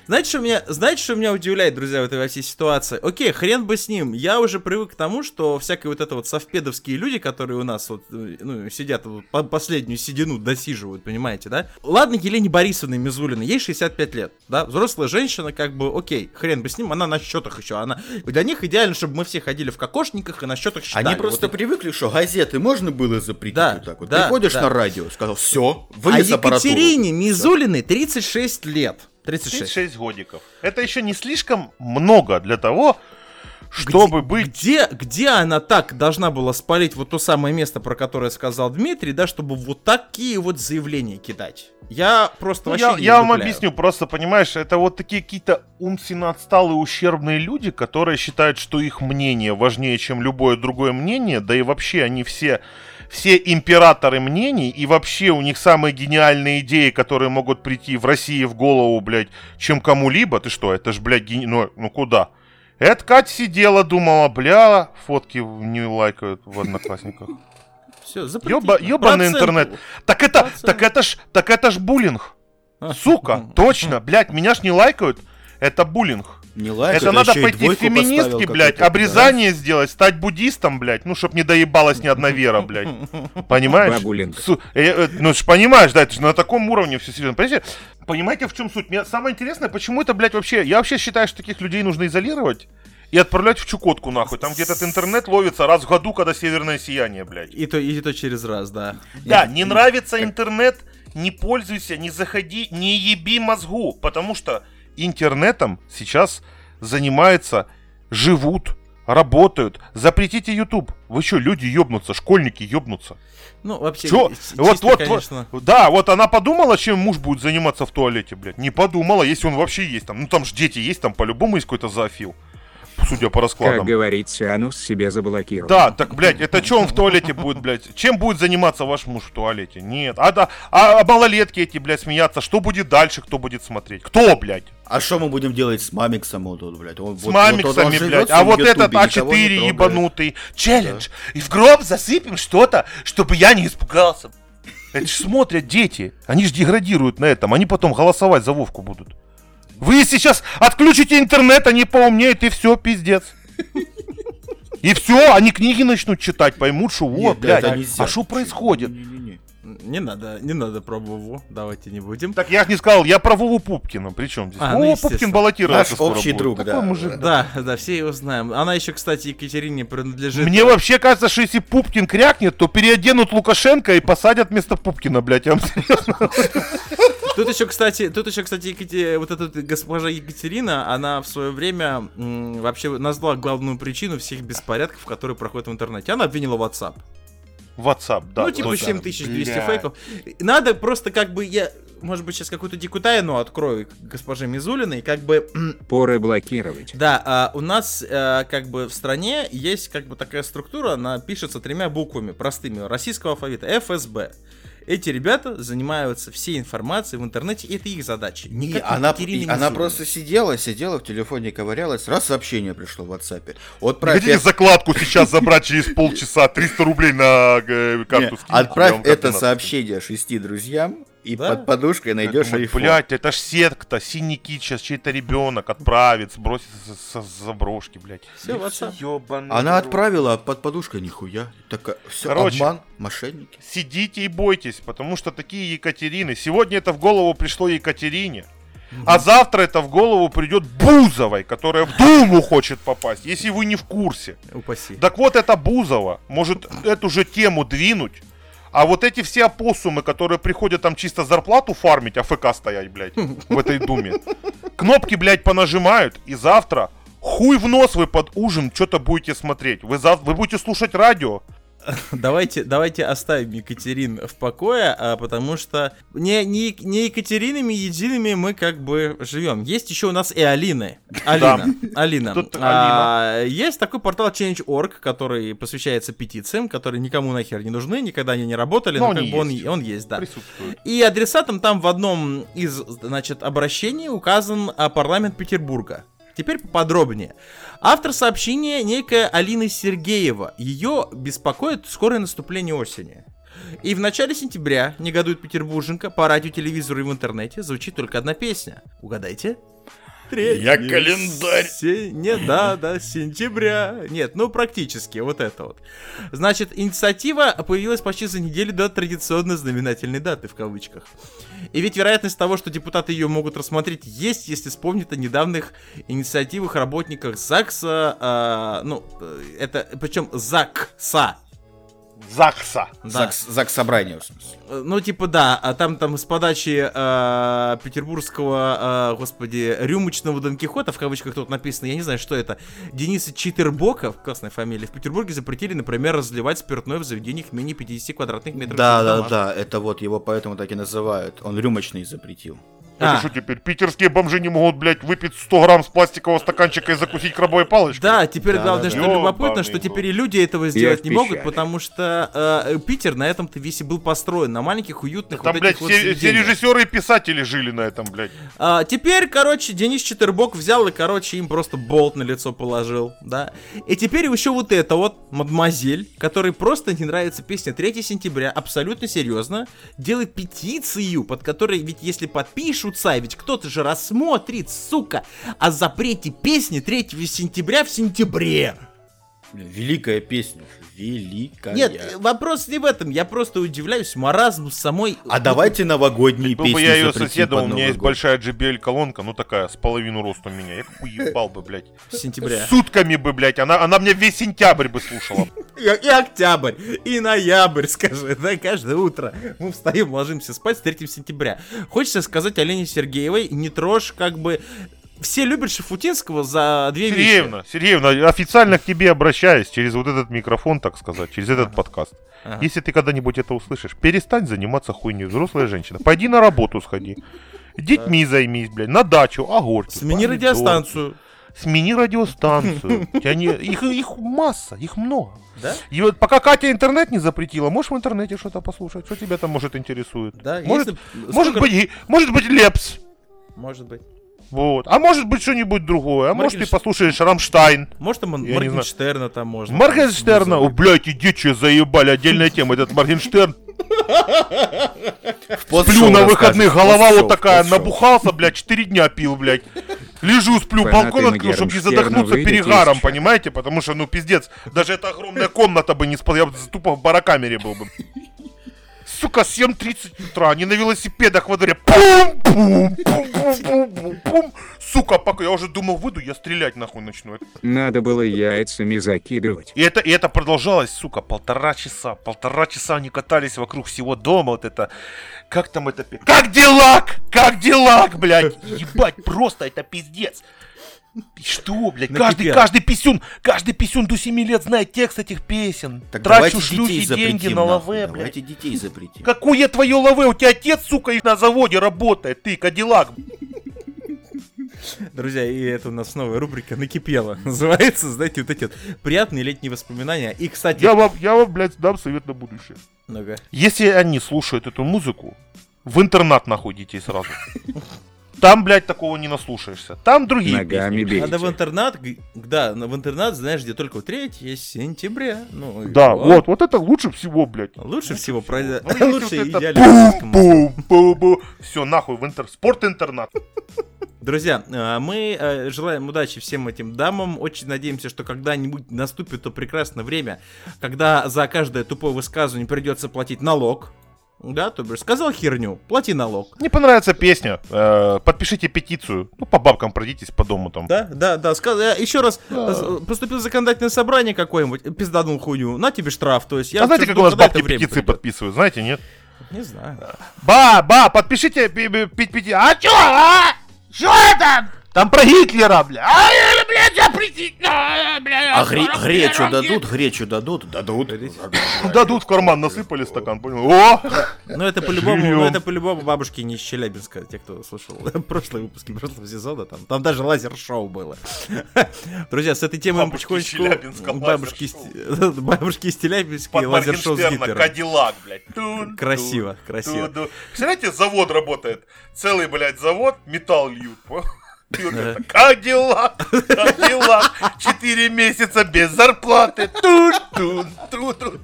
Знаете, что меня, знаете, что меня удивляет, друзья, в этой во всей ситуации? Окей, хрен бы с ним. Я уже привык к тому, что всякие вот это вот совпедовские люди, которые у нас вот, э, ну, сидят, вот, по- последнюю седину досиживают, понимаете, да? Ладно, Елене Борисовне Мизулиной, ей 65 лет, да? Взрослая женщина, как бы, окей, хрен бы с ним, она на счетах еще, она... Для них идеально, чтобы мы все ходили в кокошниках и на счетах считали. Они просто Вот привыкли, что газеты можно было запретить Да, вот так вот. да, Приходишь да. на радио, сказал, все, А вынес аппаратуру. Екатерине Мизулиной 36 лет. 36. 36 годиков. Это еще не слишком много для того, чтобы где, быть... Где, где она так должна была спалить вот то самое место, про которое сказал Дмитрий, да, чтобы вот такие вот заявления кидать? Я просто Ну, вообще я, не я вам объясню, просто понимаешь, это вот такие какие-то умственно отсталые, ущербные люди, которые считают, что их мнение важнее, чем любое другое мнение, да и вообще они все, все императоры мнений, и вообще у них самые гениальные идеи, которые могут прийти в России в голову, блядь, чем кому-либо. Ты что, это ж, блядь, гени... ну, ну куда? Это Катя сидела, думала, бля, фотки не лайкают в одноклассниках. Все, Ёба, ёбаный интернет. Так это, так это ж, так это ж буллинг. Сука, точно, блядь, меня ж не лайкают. Это буллинг. Не лайк, это надо еще и пойти поставил феминистки, блядь, обрезание сделать, стать буддистом, блядь, ну, чтоб не доебалась ни одна вера, блядь. (laughs) Понимаешь? Су- э, э, ну, ж понимаешь, да, это же на таком уровне все серьезно. Понимаете, понимаете, в чем суть? Мне самое интересное, почему это, блядь, вообще... Я вообще считаю, что таких людей нужно изолировать и отправлять в Чукотку, нахуй. Там, где этот интернет ловится раз в году, когда северное сияние, блядь. И то, и то через раз, да. Да, не нравится интернет, не пользуйся, не заходи, не еби мозгу, потому что интернетом сейчас занимаются, живут, работают. Запретите YouTube. Вы что, люди ёбнутся, школьники ёбнутся. Ну, вообще, Чё? ч- Вот, чисто, вот, конечно. вот. Да, вот она подумала, чем муж будет заниматься в туалете, блядь. Не подумала, если он вообще есть там. Ну там же дети есть, там по-любому есть какой-то зоофил. Судя по Как раскладам. говорится, анус себе заблокировал. Да, так, блядь, это что он в туалете будет, блядь? Чем будет заниматься ваш муж в туалете? Нет. А, да, а, а малолетки эти, блядь, смеяться. Что будет дальше, кто будет смотреть? Кто, блядь? А что мы будем делать с мамиксом вот тут, блядь? Он- С вот- вот он мамиксами, живет блядь. в А вот этот никого не А4 трогает. ебанутый. Челлендж. И в гроб засыпем что-то, чтобы я не испугался. Это ж смотрят дети. Они же деградируют на этом. Они потом голосовать за Вовку будут. Вы сейчас отключите интернет, они поумнеют, и все, пиздец. И все, они книги начнут читать, поймут, что вот, блядь, а что происходит? Не-не-не. Не надо, не надо про Вову, давайте не будем. Так я не сказал, я про Вову Пупкина. Причем здесь? А, ну, Вова. Пупкин баллотируется Наш общий будет. друг, Такой да. мужик. Да, да, все его знаем. Она еще, кстати, Екатерине принадлежит. Мне вообще кажется, что если Пупкин крякнет, то переоденут Лукашенко и посадят вместо Пупкина, блядь. Я вам (laughs) серьезно. Тут еще, кстати, тут еще, кстати, Екате- вот эта госпожа Екатерина, она в свое время м, вообще назвала главную причину всех беспорядков, которые проходят в интернете. Она обвинила WhatsApp. WhatsApp, да. ну, типа точно. 7200 Бля. фейков. Надо просто как бы я, может быть, сейчас какую-то дикую тайну открою госпоже Мизулиной, как бы Поры блокировать. Да, а, у нас э, как бы в стране есть как бы такая структура, она пишется тремя буквами простыми российского алфавита ФСБ. Эти ребята занимаются всей информацией в интернете, и это их задача. Не, Никак она, и она просто сидела, сидела в телефоне, ковырялась, раз сообщение пришло в WhatsApp. Вот Не про хотите закладку сейчас забрать через полчаса? 300 рублей на э, карту Не, Отправь это сообщение шести друзьям, и Да? под подушкой найдешь Думаю, айфон. Блядь, это ж сетка, синий кит, сейчас чей-то ребенок отправит, сбросит с, с- с заброшки, блядь. Всё, WhatsApp. Ёбаный Она рот. отправила, а под подушкой нихуя. Так, все, Короче. обман, мошенники. Сидите и бойтесь, потому что такие Екатерины. Сегодня это в голову пришло Екатерине. А завтра это в голову придет Бузовой, которая в Думу хочет попасть, если вы не в курсе. Упаси. Так вот, эта Бузова может эту же тему двинуть, а вот эти все опоссумы, которые приходят там чисто зарплату фармить, АФК стоять, блядь, в этой думе, кнопки, блядь, понажимают, и завтра хуй в нос вы под ужин что-то будете смотреть. Вы, зав... вы будете слушать радио, (laughs) Давайте, давайте оставим Екатерин в покое, а, потому что не, не, не Екатеринами едиными мы как бы живем. Есть еще у нас и Алины. Алина. Алина. Тут А, есть такой портал Change.org, который посвящается петициям, которые никому нахер не нужны, никогда они не работали, Но но, как бы он, есть. он есть, да. И адресатом там в одном из, значит, обращений указан а, парламент Петербурга. Теперь поподробнее. Автор сообщения некая Алина Сергеева. Ее беспокоит скорое наступление осени. И в начале сентября, негодует петербурженка, по радио, телевизору и в интернете звучит только одна песня. Угадайте? Я календарь. Се- Не, да, да, сентября. Нет, ну практически, вот это вот. Значит, инициатива появилась почти за неделю до традиционной знаменательной даты, в кавычках. И ведь вероятность того, что депутаты ее могут рассмотреть, есть, если вспомнить о недавних инициативах работников ЗАГСа, а, ну, э, это, причем ЗАГСа, ЗАГСа. да. Закс, закс собрания, в смысле. Э, Ну, типа, да, а там там с подачи э, петербургского, э, господи, рюмочного Дон Кихота, в кавычках тут написано, я не знаю, что это, Дениса Читербока, классная фамилия, в Петербурге запретили, например, разливать спиртное в заведениях менее 50 квадратных метров. Да, да, домах. да, это вот его поэтому так и называют. Он рюмочный запретил. Это А. что теперь? Питерские бомжи не могут, блядь, выпить 100 грамм с пластикового стаканчика и закусить крабовой палочкой? Да, теперь Да, главное, да, что любопытно, что теперь и люди этого сделать не могут, потому что э, Питер на этом-то весь и был построен, на маленьких уютных Там, вот блядь, вот все, режиссеры и писатели жили на этом, блядь. А, теперь, короче, Денис Четербок взял и, короче, им просто болт на лицо положил, да. И теперь еще вот это вот, мадемуазель, которой просто не нравится песня 3 сентября, абсолютно серьезно, делает петицию, под которой, ведь если подпишутся, ведь кто-то же рассмотрит, сука, о запрете песни 3 сентября в сентябре. Великая песня. Великая. Нет, вопрос не в этом, я просто удивляюсь маразму самой... А давайте новогодние Был бы песни я ее соседом, у меня есть год. большая JBL-колонка, ну такая, с половину роста у меня. Я уебал бы, блядь. сентября. Сутками бы, блядь, она, она мне весь сентябрь бы слушала. И, и октябрь, и ноябрь, скажи, да, каждое утро мы встаем, ложимся спать с 3 сентября. Хочется сказать Олене Сергеевой, не трожь, как бы... Все любят Шафутинского за две вещи. Сергеевна, Сергеевна, официально к тебе обращаюсь через вот этот микрофон, так сказать, через этот подкаст. Ага. Если ты когда-нибудь это услышишь, перестань заниматься хуйней, взрослая женщина. Пойди на работу сходи. Детьми займись, блядь, на дачу, огурки. Смени помидоры. радиостанцию. Смени радиостанцию. Не- Их, их масса, их много. Да? И вот пока Катя интернет не запретила, можешь в интернете что-то послушать, что тебя там может интересует. Да, может, если- может сколько- быть, может быть Лепс. Может быть. Вот. А может быть что-нибудь другое. А может ты послушаешь Рамштайн. Может, там он. Моргенштерна там можно. Моргенштерна. О, блядь, иди, че заебали. Отдельная тема. Этот Моргенштерн. (laughs) Сплю на выходных, голова вот такая, набухался, блядь, 4 дня пил, блядь. Лежу, сплю, балкон открыл, чтобы не задохнуться перегаром, понимаете? Потому что, ну, пиздец, даже эта огромная комната бы не спала, я бы тупо в барокамере был бы. Сука, 7.30 утра, они на велосипедах во дворе. Пум, пум, пум, пум, пум, пум, пум. Сука, пока я уже думал, выйду, я стрелять нахуй начну. Надо было яйцами закидывать. И это, и это продолжалось, сука, полтора часа. Полтора часа они катались вокруг всего дома. Вот это... Как там это... Как делак! Как делак, блядь! Ебать, просто это пиздец. И Что, блядь, каждый, Накипело. каждый писюн, каждый писюн до 7 лет знает текст этих песен. Так Трачу шлюхи деньги на лаве, блядь. Давайте детей запретим. Какое твое лаве? У тебя отец, сука, на заводе работает, ты, Кадиллак. Друзья, и это у нас новая рубрика «Накипело». (laughs) Называется, знаете, вот эти вот приятные летние воспоминания. И, кстати... Я вам, я вам, блядь, дам совет на будущее. Ну-ка. Если они слушают эту музыку, в интернат нахуй детей сразу. Там, блядь, такого не наслушаешься. Там другие Ногами песни. бейте. Надо в интернат, да, в интернат, знаешь, где только 3 сентября. Ну, Да, вот. вот, вот это лучше всего, блядь. Лучше всего, про... Ну, лучше вот идеально. Все, нахуй, в интер... Спорт-интернат. Друзья, э, мы э, желаем удачи всем этим дамам. Очень надеемся, что когда-нибудь наступит то прекрасное время, когда за каждое тупое высказывание придется платить налог. Да, то бишь, сказал херню, плати налог. Не понравится песня, э, подпишите петицию. Ну, по бабкам пройдитесь по дому там. Да, да, да. еще раз, э, поступил законодательное собрание какое-нибудь, пизданул хуйню, на тебе штраф. То есть я а знаете, как у нас бабки петиции придет. подписывают? Знаете, нет? Не знаю. Ба, ба, подпишите пи- пи- пи- пети- А чё, а? Чё это? Там про Гитлера, бля. А. А гре- 41 гречу дадут, гречу дадут, дадут. Дадут в карман, насыпали стакан, понял? О! Ну это по-любому, ну это по-любому бабушки не из Челябинска, те, кто слушал (laughs) прошлые выпуски прошлого сезона, там, там даже лазер-шоу было. (laughs) Друзья, с этой темой мы Бабушки потихонечку... Бабушки, из- (laughs) бабушки из Челябинска и лазер-шоу с Гитлером. Кадиллак, блядь. Красиво, красиво. Представляете, завод работает. Целый, блядь, завод, металл льют. И вот это, Кадиллак, Кадиллак, четыре месяца без зарплаты. Тун, тун, тун.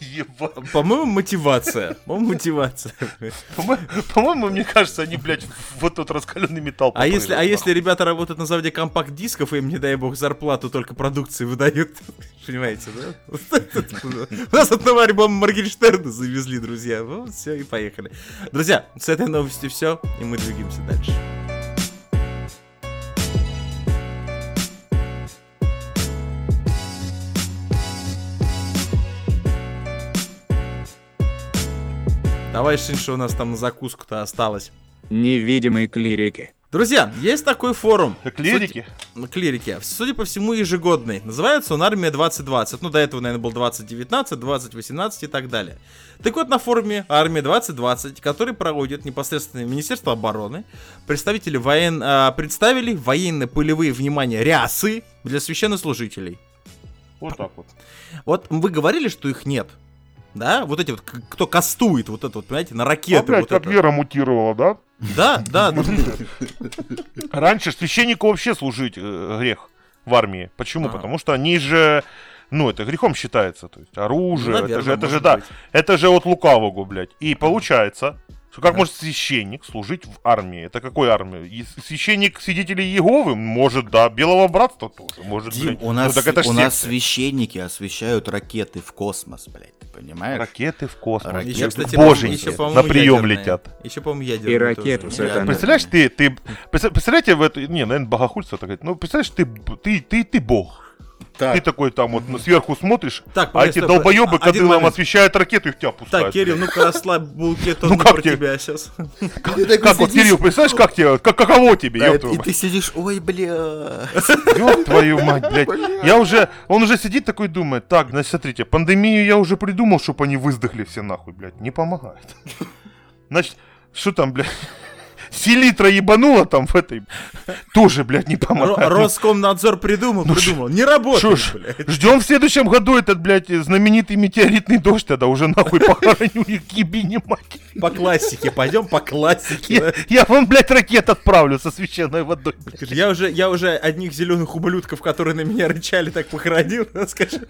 Ебать. По-моему, мотивация. По-моему, мотивация. По-мо- По-моему, мне кажется, они, блядь, вот тот раскаленный металл А если, а если ребята работают на заводе компакт-дисков, и им, не дай бог, зарплату только продукции выдают? Понимаете, да? У нас от нового альбома Моргенштерна завезли, друзья. Вот, все, и поехали. Друзья, с этой новостью все, и мы двигаемся дальше. Давай, Шин, что у нас там на закуску-то осталось. Невидимые клирики. Друзья, есть такой форум. Как лирики? На клирике. Судя по всему, ежегодный. Называется он Армия 2020. Ну, до этого, наверное, был 2019, 2018 и так далее. Так вот, на форуме Армия 2020, который проводит непосредственно Министерство обороны, представители воен... а, представили военно-полевые, внимания рясы для священнослужителей. Вот так вот. Вот вы говорили, что их нет. Да? Вот эти вот, кто кастует вот это вот, понимаете, на ракеты. блядь, вот как это. Вера мутировала, да? Да, да. (laughs) Раньше священнику вообще служить э, грех в армии. Почему? Потому что они же, ну, это грехом считается. То есть оружие, Ну, это же, это же, да, это же от лукавого, блядь. И получается, что как может священник служить в армии? Это какой армии? И священник свидетелей Иеговы? Может, да. Белого братства тоже. Может, Дим, блядь. у нас, ну, так это у нас священники освещают ракеты в космос, блядь, ты понимаешь? Ракеты в космос. Ракеты. Еще, кстати, Боженьки. еще, на прием ядерные. летят. Еще, по-моему, ядерные. И тоже. ракету Я- сатана. Представляешь, ты, ты, представ- представляете, в эту, не, наверное, богохульство так говорить, ну, представляешь, ты, ты, ты, ты бог. Так. Ты такой там вот ну, сверху смотришь, Так, а эти стоп, долбоебы а- кадылом момент. освещают ракету и в тебя пускают. Так, Кирилл, ну-ка расслабь булки, то (laughs) Ну не как про тебе? тебя сейчас. Как вот, Кирилл, представляешь, как тебе, как, каково тебе, Да, ёб и ты сидишь, ой, бля. (laughs) ёб твою мать, блядь. Я уже, он уже сидит такой думает, так, значит, смотрите, пандемию я уже придумал, чтобы они выздохли все нахуй, блядь, не помогает. (laughs) Значит, что там, блядь, селитра ебанула там в этой, тоже, блядь, не помогает. Роскомнадзор придумал, Ну, придумал. Не работает, ж, блядь. ждем в следующем году этот, блядь, знаменитый метеоритный дождь, тогда уже нахуй похороню их ебини мать. По классике, пойдем по классике. Я, я вам, блядь, ракет отправлю со священной водой. блядь. Я уже, я уже одних зеленых ублюдков, которые на меня рычали, так похоронил. Скажи.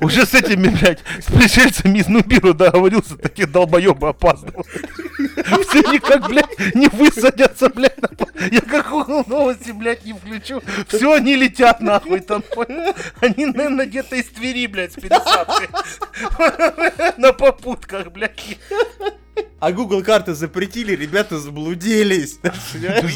Уже с этими, блядь, с пришельцами из Нубиру договорился, такие долбоебы опаздывают. Все никак, блядь, не высадились (laughs) садятся, блядь, на. Я как Google новости, блядь, не включу. Все, они летят нахуй там, понял? Они, наверное, где-то из Твери, блядь, с пересадкой. (laughs) На попутках, блядь. А Google карты запретили, ребята заблудились.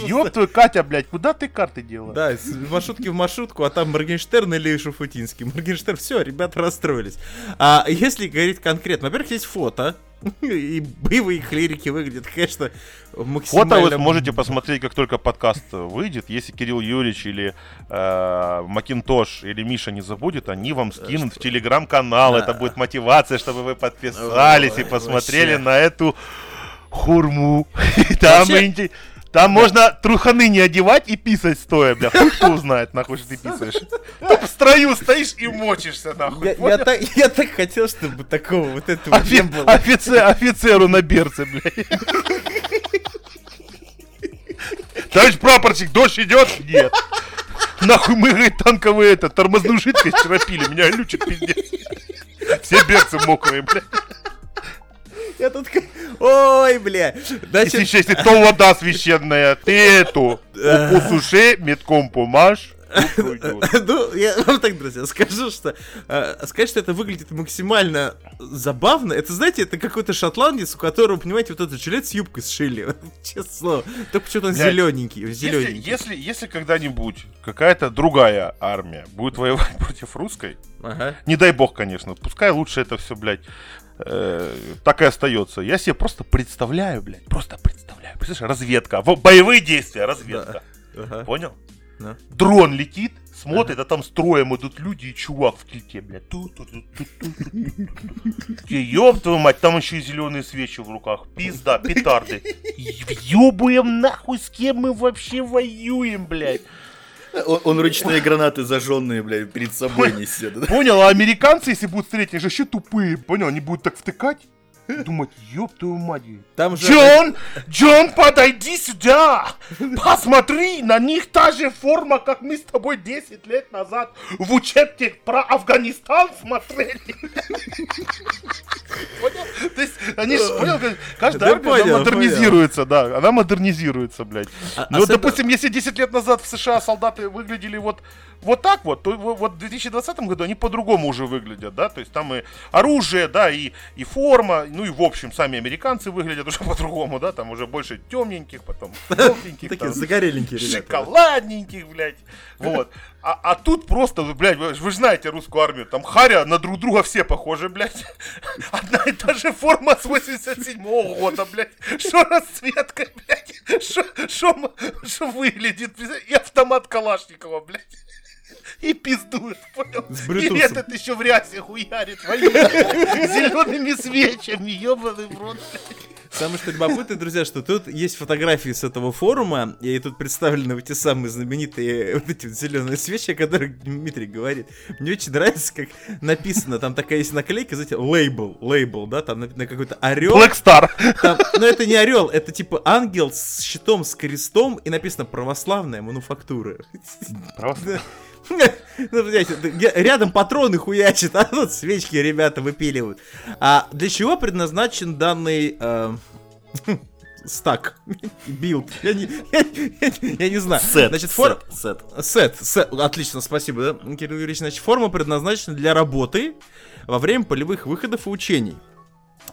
Ёб твою, Катя, блядь, куда ты карты делала? Да, с маршрутки в маршрутку, а там Моргенштерн или Шуфутинский. Моргенштерн, все, ребята расстроились. А если говорить конкретно, во-первых, есть фото, (laughs) и боевые клирики выглядят, конечно, максимально... Фото вы можете посмотреть, как только подкаст выйдет. Если Кирилл Юрьевич или э, Макинтош или Миша не забудет, они вам скинут в телеграм-канал. Это будет мотивация, чтобы вы подписались и посмотрели вообще. на эту хурму. (laughs) Там, Вообще- Там можно труханы не одевать и писать стоя, бля. Хуй кто узнает, нахуй, что ты писаешь. Ты в строю стоишь и мочишься, нахуй. Я, я так, я так хотел, чтобы такого вот этого не Офи- было. офицер- офицеру на берце, блядь. Товарищ прапорщик, дождь идет? Нет. Нахуй мы, говорит, танковые это, тормозную жидкость вчера пили, меня глючит пиздец. Все берцы мокрые, блядь. Я тут... Ой, бля. Если, Значит, еще, если то вода священная, ты эту посуши, метком помажь, пройдет. ну, я вам так, друзья, скажу, что э, сказать, что это выглядит максимально забавно, это, знаете, это какой-то шотландец, у которого, понимаете, вот этот жилет с юбкой сшили. (laughs) Честное слово. Только почему-то он Блядь, зелененький, Если, зелененький. если, если когда-нибудь какая-то другая армия будет воевать (laughs) против русской, Ага. Не дай бог, конечно. Пускай лучше это все, блядь, э, так и остается. Я себе просто представляю, блядь, просто представляю. Представляешь, разведка. Во- боевые действия, разведка. Ага. Понял? Да. Дрон летит, смотрит, а там строем идут люди и чувак в кильке, блядь. Ёб твою мать, там еще и зеленые свечи в руках. Пизда, петарды. Ёбуем нахуй, с кем мы вообще воюем, блядь. Он, он ручные гранаты зажженные, блядь, перед собой несет. Понял, а американцы, если будут стрелять, они же еще тупые. Понял, они будут так втыкать. Думать, ёб твою мать. Там же... Джон, Джон, подойди сюда! Посмотри, на них та же форма, как мы с тобой 10 лет назад в учебке про Афганистан смотрели. Понял? То есть, они же, понял, каждая Да армия, понял, модернизируется, да, она модернизируется, блядь. А- а Ну, этого- допустим, если 10 лет назад в США солдаты выглядели вот, вот так вот, то во- вот в 2020 году они по-другому уже выглядят, да, то есть там и оружие, да, и, и форма, ну и в общем сами американцы выглядят уже (laughs) по-другому, да, там уже больше темненьких, потом желтеньких, (laughs) Такие загореленькие шоколадненьких, блядь, вот. А, а тут просто, блядь, вы, вы же знаете русскую армию, там харя на друг друга все похожи, блядь. (laughs) Одна и та же форма с 87-го года, блядь. Что расцветка, блядь. Что выглядит, и автомат Калашникова, блядь. И пиздует, понял? И этот еще в рясе хуярит, зелеными свечами, ебаный в рот. Самое что любопытное, друзья, что тут есть фотографии с этого форума, и тут представлены вот те самые знаменитые вот эти вот зеленые свечи, о которых Дмитрий говорит. Мне очень нравится, как написано, там такая есть наклейка, знаете, лейбл, лейбл, да, там написано какой-то орел. Black Star. Там- но это не орел, это типа ангел с щитом, с крестом, и написано православная мануфактура. Ну, ге- (laughs) рядом патроны хуячат, (laughs) а тут свечки ребята выпиливают. А для чего предназначен данный (laughs) стак? Билд. Я не, я, я- я не знаю. Сет, Значит, фор... сет, сет. Сет, сет, отлично, спасибо, да, Кирилл Юрьевич. Значит, форма предназначена для работы во время полевых выходов и учений.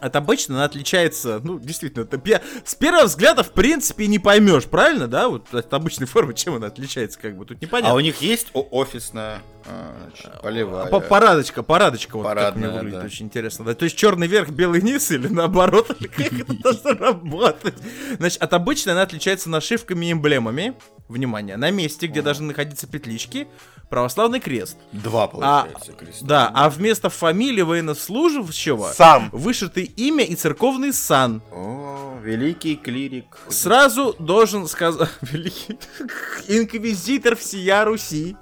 Это обычно она отличается, ну, действительно, это с первого взгляда, в принципе, не поймешь, правильно, да? Вот от обычной (laughs) формы, чем она отличается, как бы, тут непонятно. А у них есть офисная, а, значит, полевая. По- Парадочка, парадочка, вот Парадная, мне выглядит, да. очень интересно. Да? То есть черный верх, белый низ или наоборот, или (laughs) как это должно работать? Значит, от обычной она отличается нашивками и эмблемами. Внимание, на месте, где должны находиться петлички, православный крест. Два, А, получается, креста. да, а вместо фамилии военнослужащего Сам. вышиты имя и церковный сан. О, великий клирик. Сразу должен сказать... (laughs) Великий... Инквизитор всея Руси.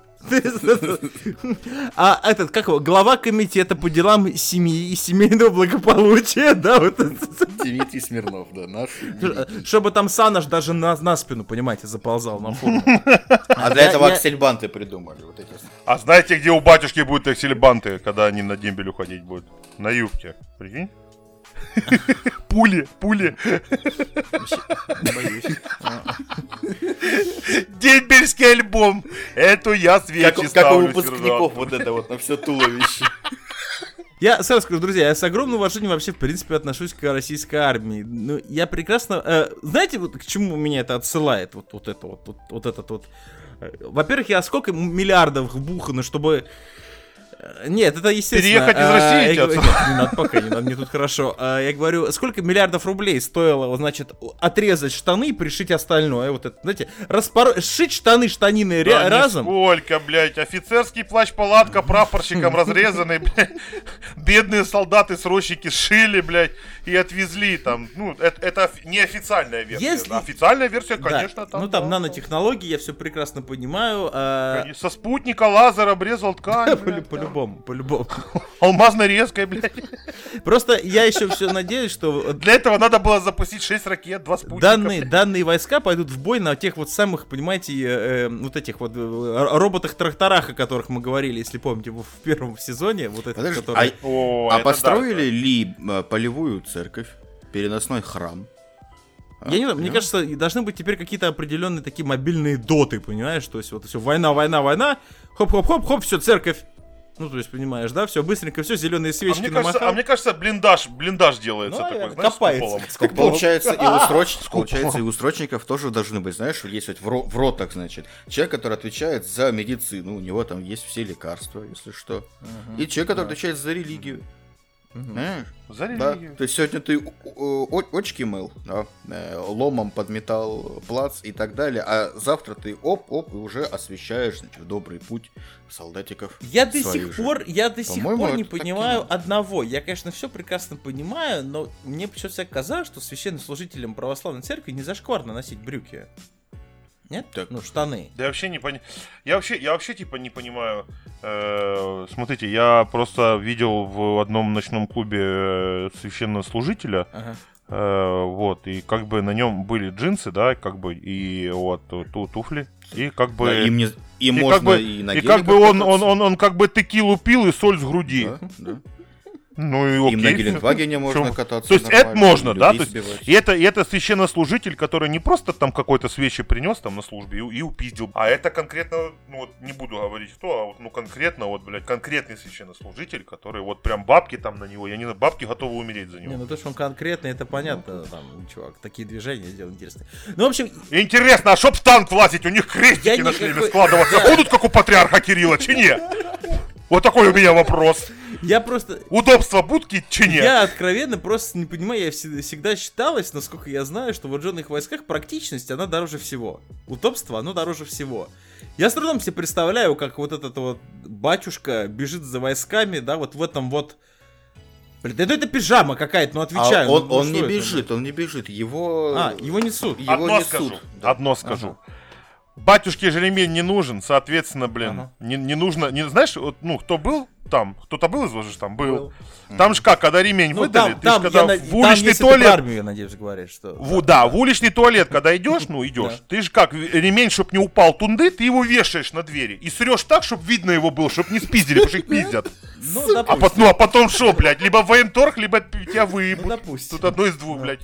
А этот, как его, глава комитета по делам семьи и семейного благополучия, да, вот это. Дмитрий Смирнов, да, наш. Чтобы там сан аж даже на, на спину, понимаете, заползал на форму. А для этого аксельбанты придумали. Вот эти. А знаете, где у батюшки будут аксельбанты, когда они на дембель уходить будут? На юбке. Прикинь? Пули, пули. Боюсь. Дембельский альбом. Эту я Как, свечи как у ставлю, выпускников вот это вот на все туловище. Я сразу скажу, друзья, я с огромным уважением вообще, в принципе, отношусь к российской армии. Ну, я прекрасно... э, знаете, вот к чему меня это отсылает? Вот, вот это вот, вот, вот этот вот... Во-первых, я сколько миллиардов вбухано, чтобы... э, Нет, это естественно. Переехать из а, России я говорю- не надо пока, не надо, мне тут хорошо. А, Я говорю, сколько миллиардов рублей стоило, значит, отрезать штаны и пришить остальное. Вот это, знаете, распоро... сшить штаны, штанины Да разом. Сколько, блядь, офицерский плащ-палатка прапорщиком разрезанный, (laughs) блядь. Бедные солдаты-срочники сшили, блядь, и отвезли там. Ну, это, это офи- неофициальная версия. Если- Официальная версия, Да. конечно, там. ну там да, нанотехнологии, я все прекрасно понимаю. а, Со спутника лазер обрезал ткань. По-любому, по-любому. (laughs) Алмазной резкой, блядь. Просто я еще все надеюсь, что Для этого надо было запустить 6 ракет, 2 спутника. данные, данные войска пойдут в бой на тех вот самых, понимаете, э, э, вот этих вот э, роботах-тракторах, о которых мы говорили, если помните, в первом сезоне. Вот это, Подожди, которые- а, О, а это построили да, ли э, полевую церковь, переносной храм? Я не знаю, мне кажется, должны быть теперь какие-то определенные такие мобильные доты, понимаешь? То есть вот все, война, война, война, хоп-хоп-хоп-хоп, все, церковь. Ну, то есть, понимаешь, да, все быстренько, все, зеленые А свечки мне, кажется, а мне кажется, блиндаж, блиндаж делается Ну, такой, знаешь, с копается. куполом. С (laughs) куполом. получается, и у, сроч... получается, и у срочников тоже должны быть, знаешь, есть вот в, ро- в ротах, значит, человек, который отвечает за медицину, у него там есть все лекарства, если что. И человек, который отвечает за религию. Знаешь? За Да. религию. То есть сегодня ты очки мыл, да, э, ломом подметал плац и так далее, а завтра ты оп-оп и уже освещаешь, значит, добрый путь солдатиков. Я до сих же. пор, я до сих пор не понимаю одного. Я, конечно, все прекрасно понимаю, но мне почему-то всегда казалось, что священнослужителям православной церкви не зашкварно носить брюки. Нет? Так. Ну, штаны. Да я вообще не понимаю. Я вообще, я вообще типа не понимаю. Э, смотрите, я просто видел в одном ночном клубе э, священнослужителя. Ага. э, вот, и как бы на нем были джинсы, да, как бы, и вот ту, туфли. И как бы. Да, им не- и, и можно как бы, и на и как бы он, он, кататься. он, он как бы текилу пил и соль с груди. Да, да. Ну и окей. Им на Гелендвагене можно Чё? кататься. То есть это можно, и да? То есть, сбивать. и это, и это священнослужитель, который не просто там какой-то свечи принес там на службе и, и упиздил, а это конкретно, ну вот не буду говорить кто, а вот, ну конкретно вот, блядь, конкретный священнослужитель, который вот прям бабки там на него, я не знаю, бабки готовы умереть за него. Не, ну то, что он конкретно, это понятно, там, чувак, такие движения сделал интересные. Ну, в общем, Интересно, а чтоб в танк влазить, у них крестики Я на шлеме никакой- складываться будут, как у патриарха Кирилла, чи не? Вот такой у меня вопрос. я просто, Удобства будки, чи не? Я откровенно просто не понимаю, я всегда, считалось, насколько я знаю, что в вооруженных войсках практичность, она дороже всего. Удобство, оно дороже всего. Я с трудом себе представляю, как вот этот вот батюшка бежит за войсками, да, вот в этом вот... Блин, да это пижама какая-то, ну А отвечаю. он, ну, он не это, бежит, он не бежит, его... А, его несут. его Одно несут. скажу, Да. одно скажу. Батюшке же ремень не нужен, соответственно, блин, Ага. не, не нужно, не знаешь, вот, ну, кто был там, кто-то был из вас же там, был. Был. Там же как, когда ремень Ну, выдали, там, ты там, когда я в там, уличный про туалет, армию, я надеюсь, говоришь, что... в, да, в уличный туалет, когда идешь, ну, идешь, Да. ты же как, ремень, чтоб не упал тунды, ты его вешаешь на двери и срешь так, чтобы видно его было, чтобы не спиздили, потому что их пиздят. Ну, А, ну, а потом что, блядь, либо военторг, либо тебя Ну, выебут. допустим. Тут одно из двух, блядь.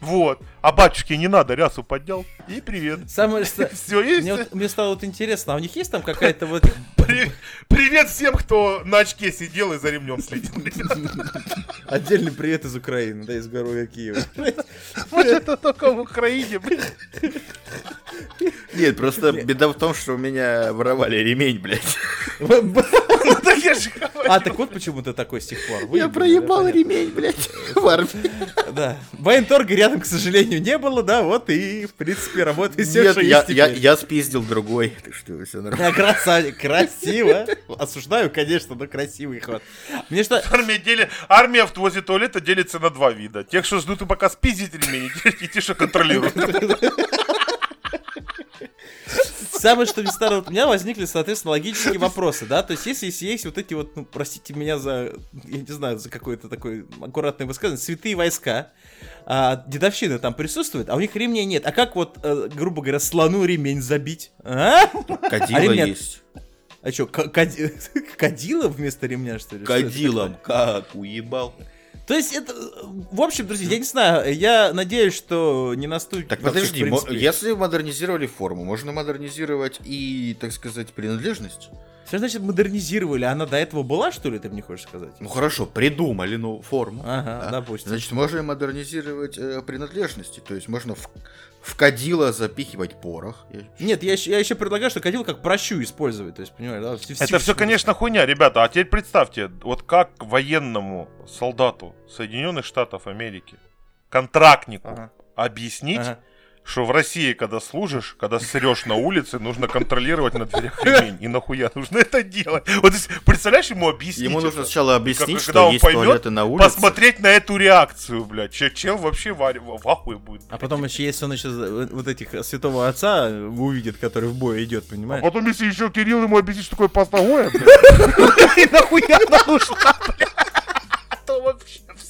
Вот. А батюшке не надо, рясу поднял. И привет. Самое (laughs) что... Все, есть. Мне, вот- мне стало вот интересно, а у них есть там какая-то вот... При- Привет всем, кто на очке сидел и за ремнем следил. (laughs) Отдельный привет из Украины, да, из города Киева. (laughs) Вот это только в Украине, блин. Нет, просто беда в том, что у меня воровали ремень, блядь. (laughs) А, так вот почему ты такой с тех пор. Я проебал ремень, блядь, (laughs) в армии. Да. Военторга рядом, к сожалению, не было, да, вот и, в принципе, работает все, что я, есть я, спиздил другой. (laughs) Ты что, все нормально. Красиво. Осуждаю, конечно, но красивый ход. Мне что, Армия, дели... Армия в возле туалета делится на два вида. Тех, что ждут, и пока спиздить ремень, и те, что контролируют. Самое что мне старое, у меня возникли, соответственно, логические вопросы, да, то есть если, если есть вот эти вот, ну, простите меня за, я не знаю, за какое-то такое аккуратное высказывание, святые войска, а, дедовщина там присутствует, а у них ремней нет, а как вот, э, грубо говоря, слону ремень забить, а? Кадила А ремня- есть. А что, (laughs) кадила вместо ремня, что ли? Кадилом как уебал. То есть это, в общем, друзья, я не знаю, я надеюсь, что не наступит. Так подожди, принципе. если модернизировали форму, можно модернизировать и, так сказать, принадлежность. Что значит модернизировали? Она до этого была, что ли, ты мне хочешь сказать? Ну хорошо, придумали ну, форму. Ага, да? допустим. Значит, можно модернизировать э, принадлежности. То есть можно в, в кадило запихивать порох. Нет, я, еще- я еще предлагаю, что кадил как прощу использовать. То есть, понимаешь, да? в- в- Это все, конечно, хуйня, ребята. А теперь представьте, вот как военному солдату Соединенных Штатов Америки, контрактнику, Ага. объяснить, Ага. Что в России, когда служишь, когда срешь на улице, нужно контролировать на дверях (laughs) ремень. И нахуя нужно это делать? Вот представляешь, ему объяснить Ему это? нужно сначала объяснить, Как- что когда он есть поймет, туалеты на улице. Посмотреть на эту реакцию, блядь. Че- Чел вообще в, в ахуе будет. А потом еще, если он еще за- вот этих э, святого отца увидит, который в бой идет, понимаешь? потом, если еще Кирилл ему объяснит, что такое пастагоя, блядь, (laughs) и нахуя она нужна, блядь,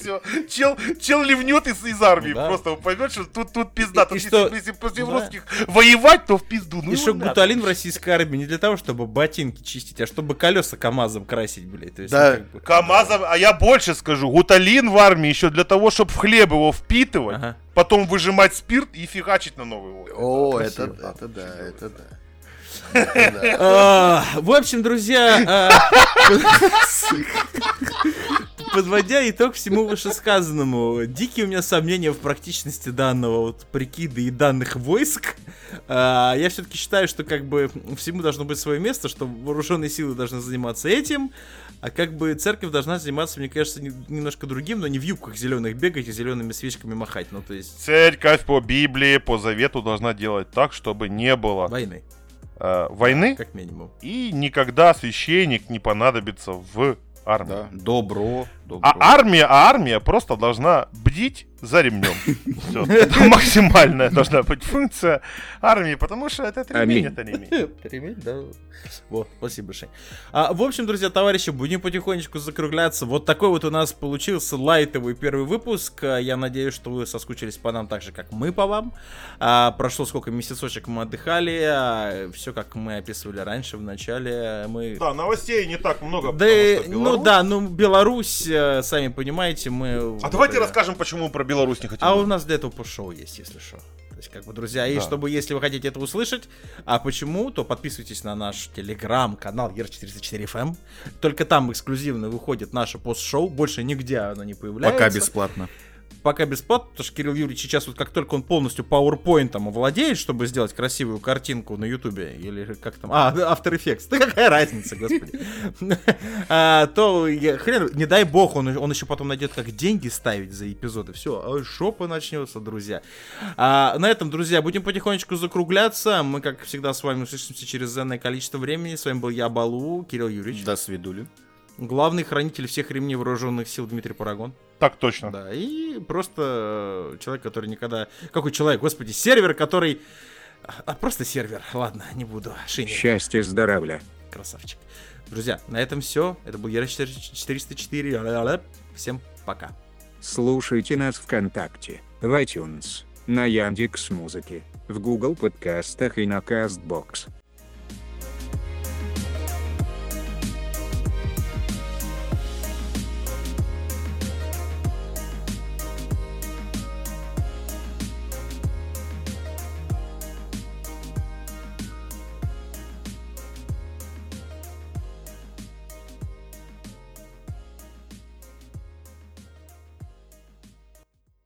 все. Чел, чел ливнет из, из армии, да. просто поймет, что тут, тут пизда. И- Тут и если, что- если против Да. русских воевать, то в пизду. Ну, И что гуталин в российской армии не для того, чтобы ботинки чистить, а чтобы колеса КАМАЗом красить, блядь. То есть, Да. ну, как бы- КамАЗом, а я больше скажу, гуталин в армии еще для того, чтобы в хлеб его впитывать, Ага. потом выжимать спирт и фигачить на новый уголь. О, это, Красиво. это да, это да. А, В общем, друзья, а, подводя итог всему вышесказанному, дикие у меня сомнения в практичности данного вот прикида и данных войск. А, Я все-таки считаю, что как бы всему должно быть свое место, что вооруженные силы должны заниматься этим, а как бы церковь должна заниматься, мне кажется, не- немножко другим, но не в юбках зеленых бегать и зелеными свечками махать. Ну, то есть Церковь по Библии, по завету должна делать так, чтобы не было войны, э, войны как минимум. и никогда священник не понадобится в армии. Да. Добро, добро. А армия, а армия просто должна бдить за ремнем. (laughs) Всё. Это максимальная должна быть функция армии, потому что это ремень, Аминь. это ремень. Ремень, да. Вот, спасибо большое. А, в общем, друзья, товарищи, будем потихонечку закругляться. Вот такой вот у нас получился лайтовый первый выпуск. А, Я надеюсь, что вы соскучились по нам так же, как мы по вам. А, прошло сколько месяцочек мы отдыхали. все, как мы описывали раньше, в начале. Мы... Да, новостей не так много, Да, ну да, ну Беларусь, сами понимаете, мы... А давайте расскажем, почему про Беларусь не хотим. а у нас для этого шоу есть, если что. То есть, как бы, друзья, и Да. чтобы, если вы хотите это услышать, а почему, то подписывайтесь на наш телеграм-канал ER404FM. Только там эксклюзивно выходит наше пост-шоу, больше нигде оно не появляется. Пока бесплатно. Пока бесплатно, потому что Кирилл Юрьевич сейчас вот как только он полностью PowerPoint овладеет, чтобы сделать красивую картинку на Ютубе, или как там, а, After Effects, да какая разница, господи, А, то хрен, не дай бог, он, еще потом найдет, как деньги ставить за эпизоды, все, шопа начнется, друзья. А, на этом, друзья, будем потихонечку закругляться, мы, как всегда, с вами услышимся через энное количество времени, с вами был я, Балу, Кирилл Юрьевич, До свидули. Главный хранитель всех ремней вооруженных сил Дмитрий Парагон. Так точно. Да, и просто э, человек, который никогда... Какой человек, господи, сервер, который... А, просто сервер, ладно, не буду. Шиня, Счастья, здоровля. красавчик. Друзья, на этом все. Это был Яра 404. Ля-ля-ля. Всем пока. Слушайте нас ВКонтакте, в iTunes, на Яндекс Музыке, в Google подкастах и на Castbox.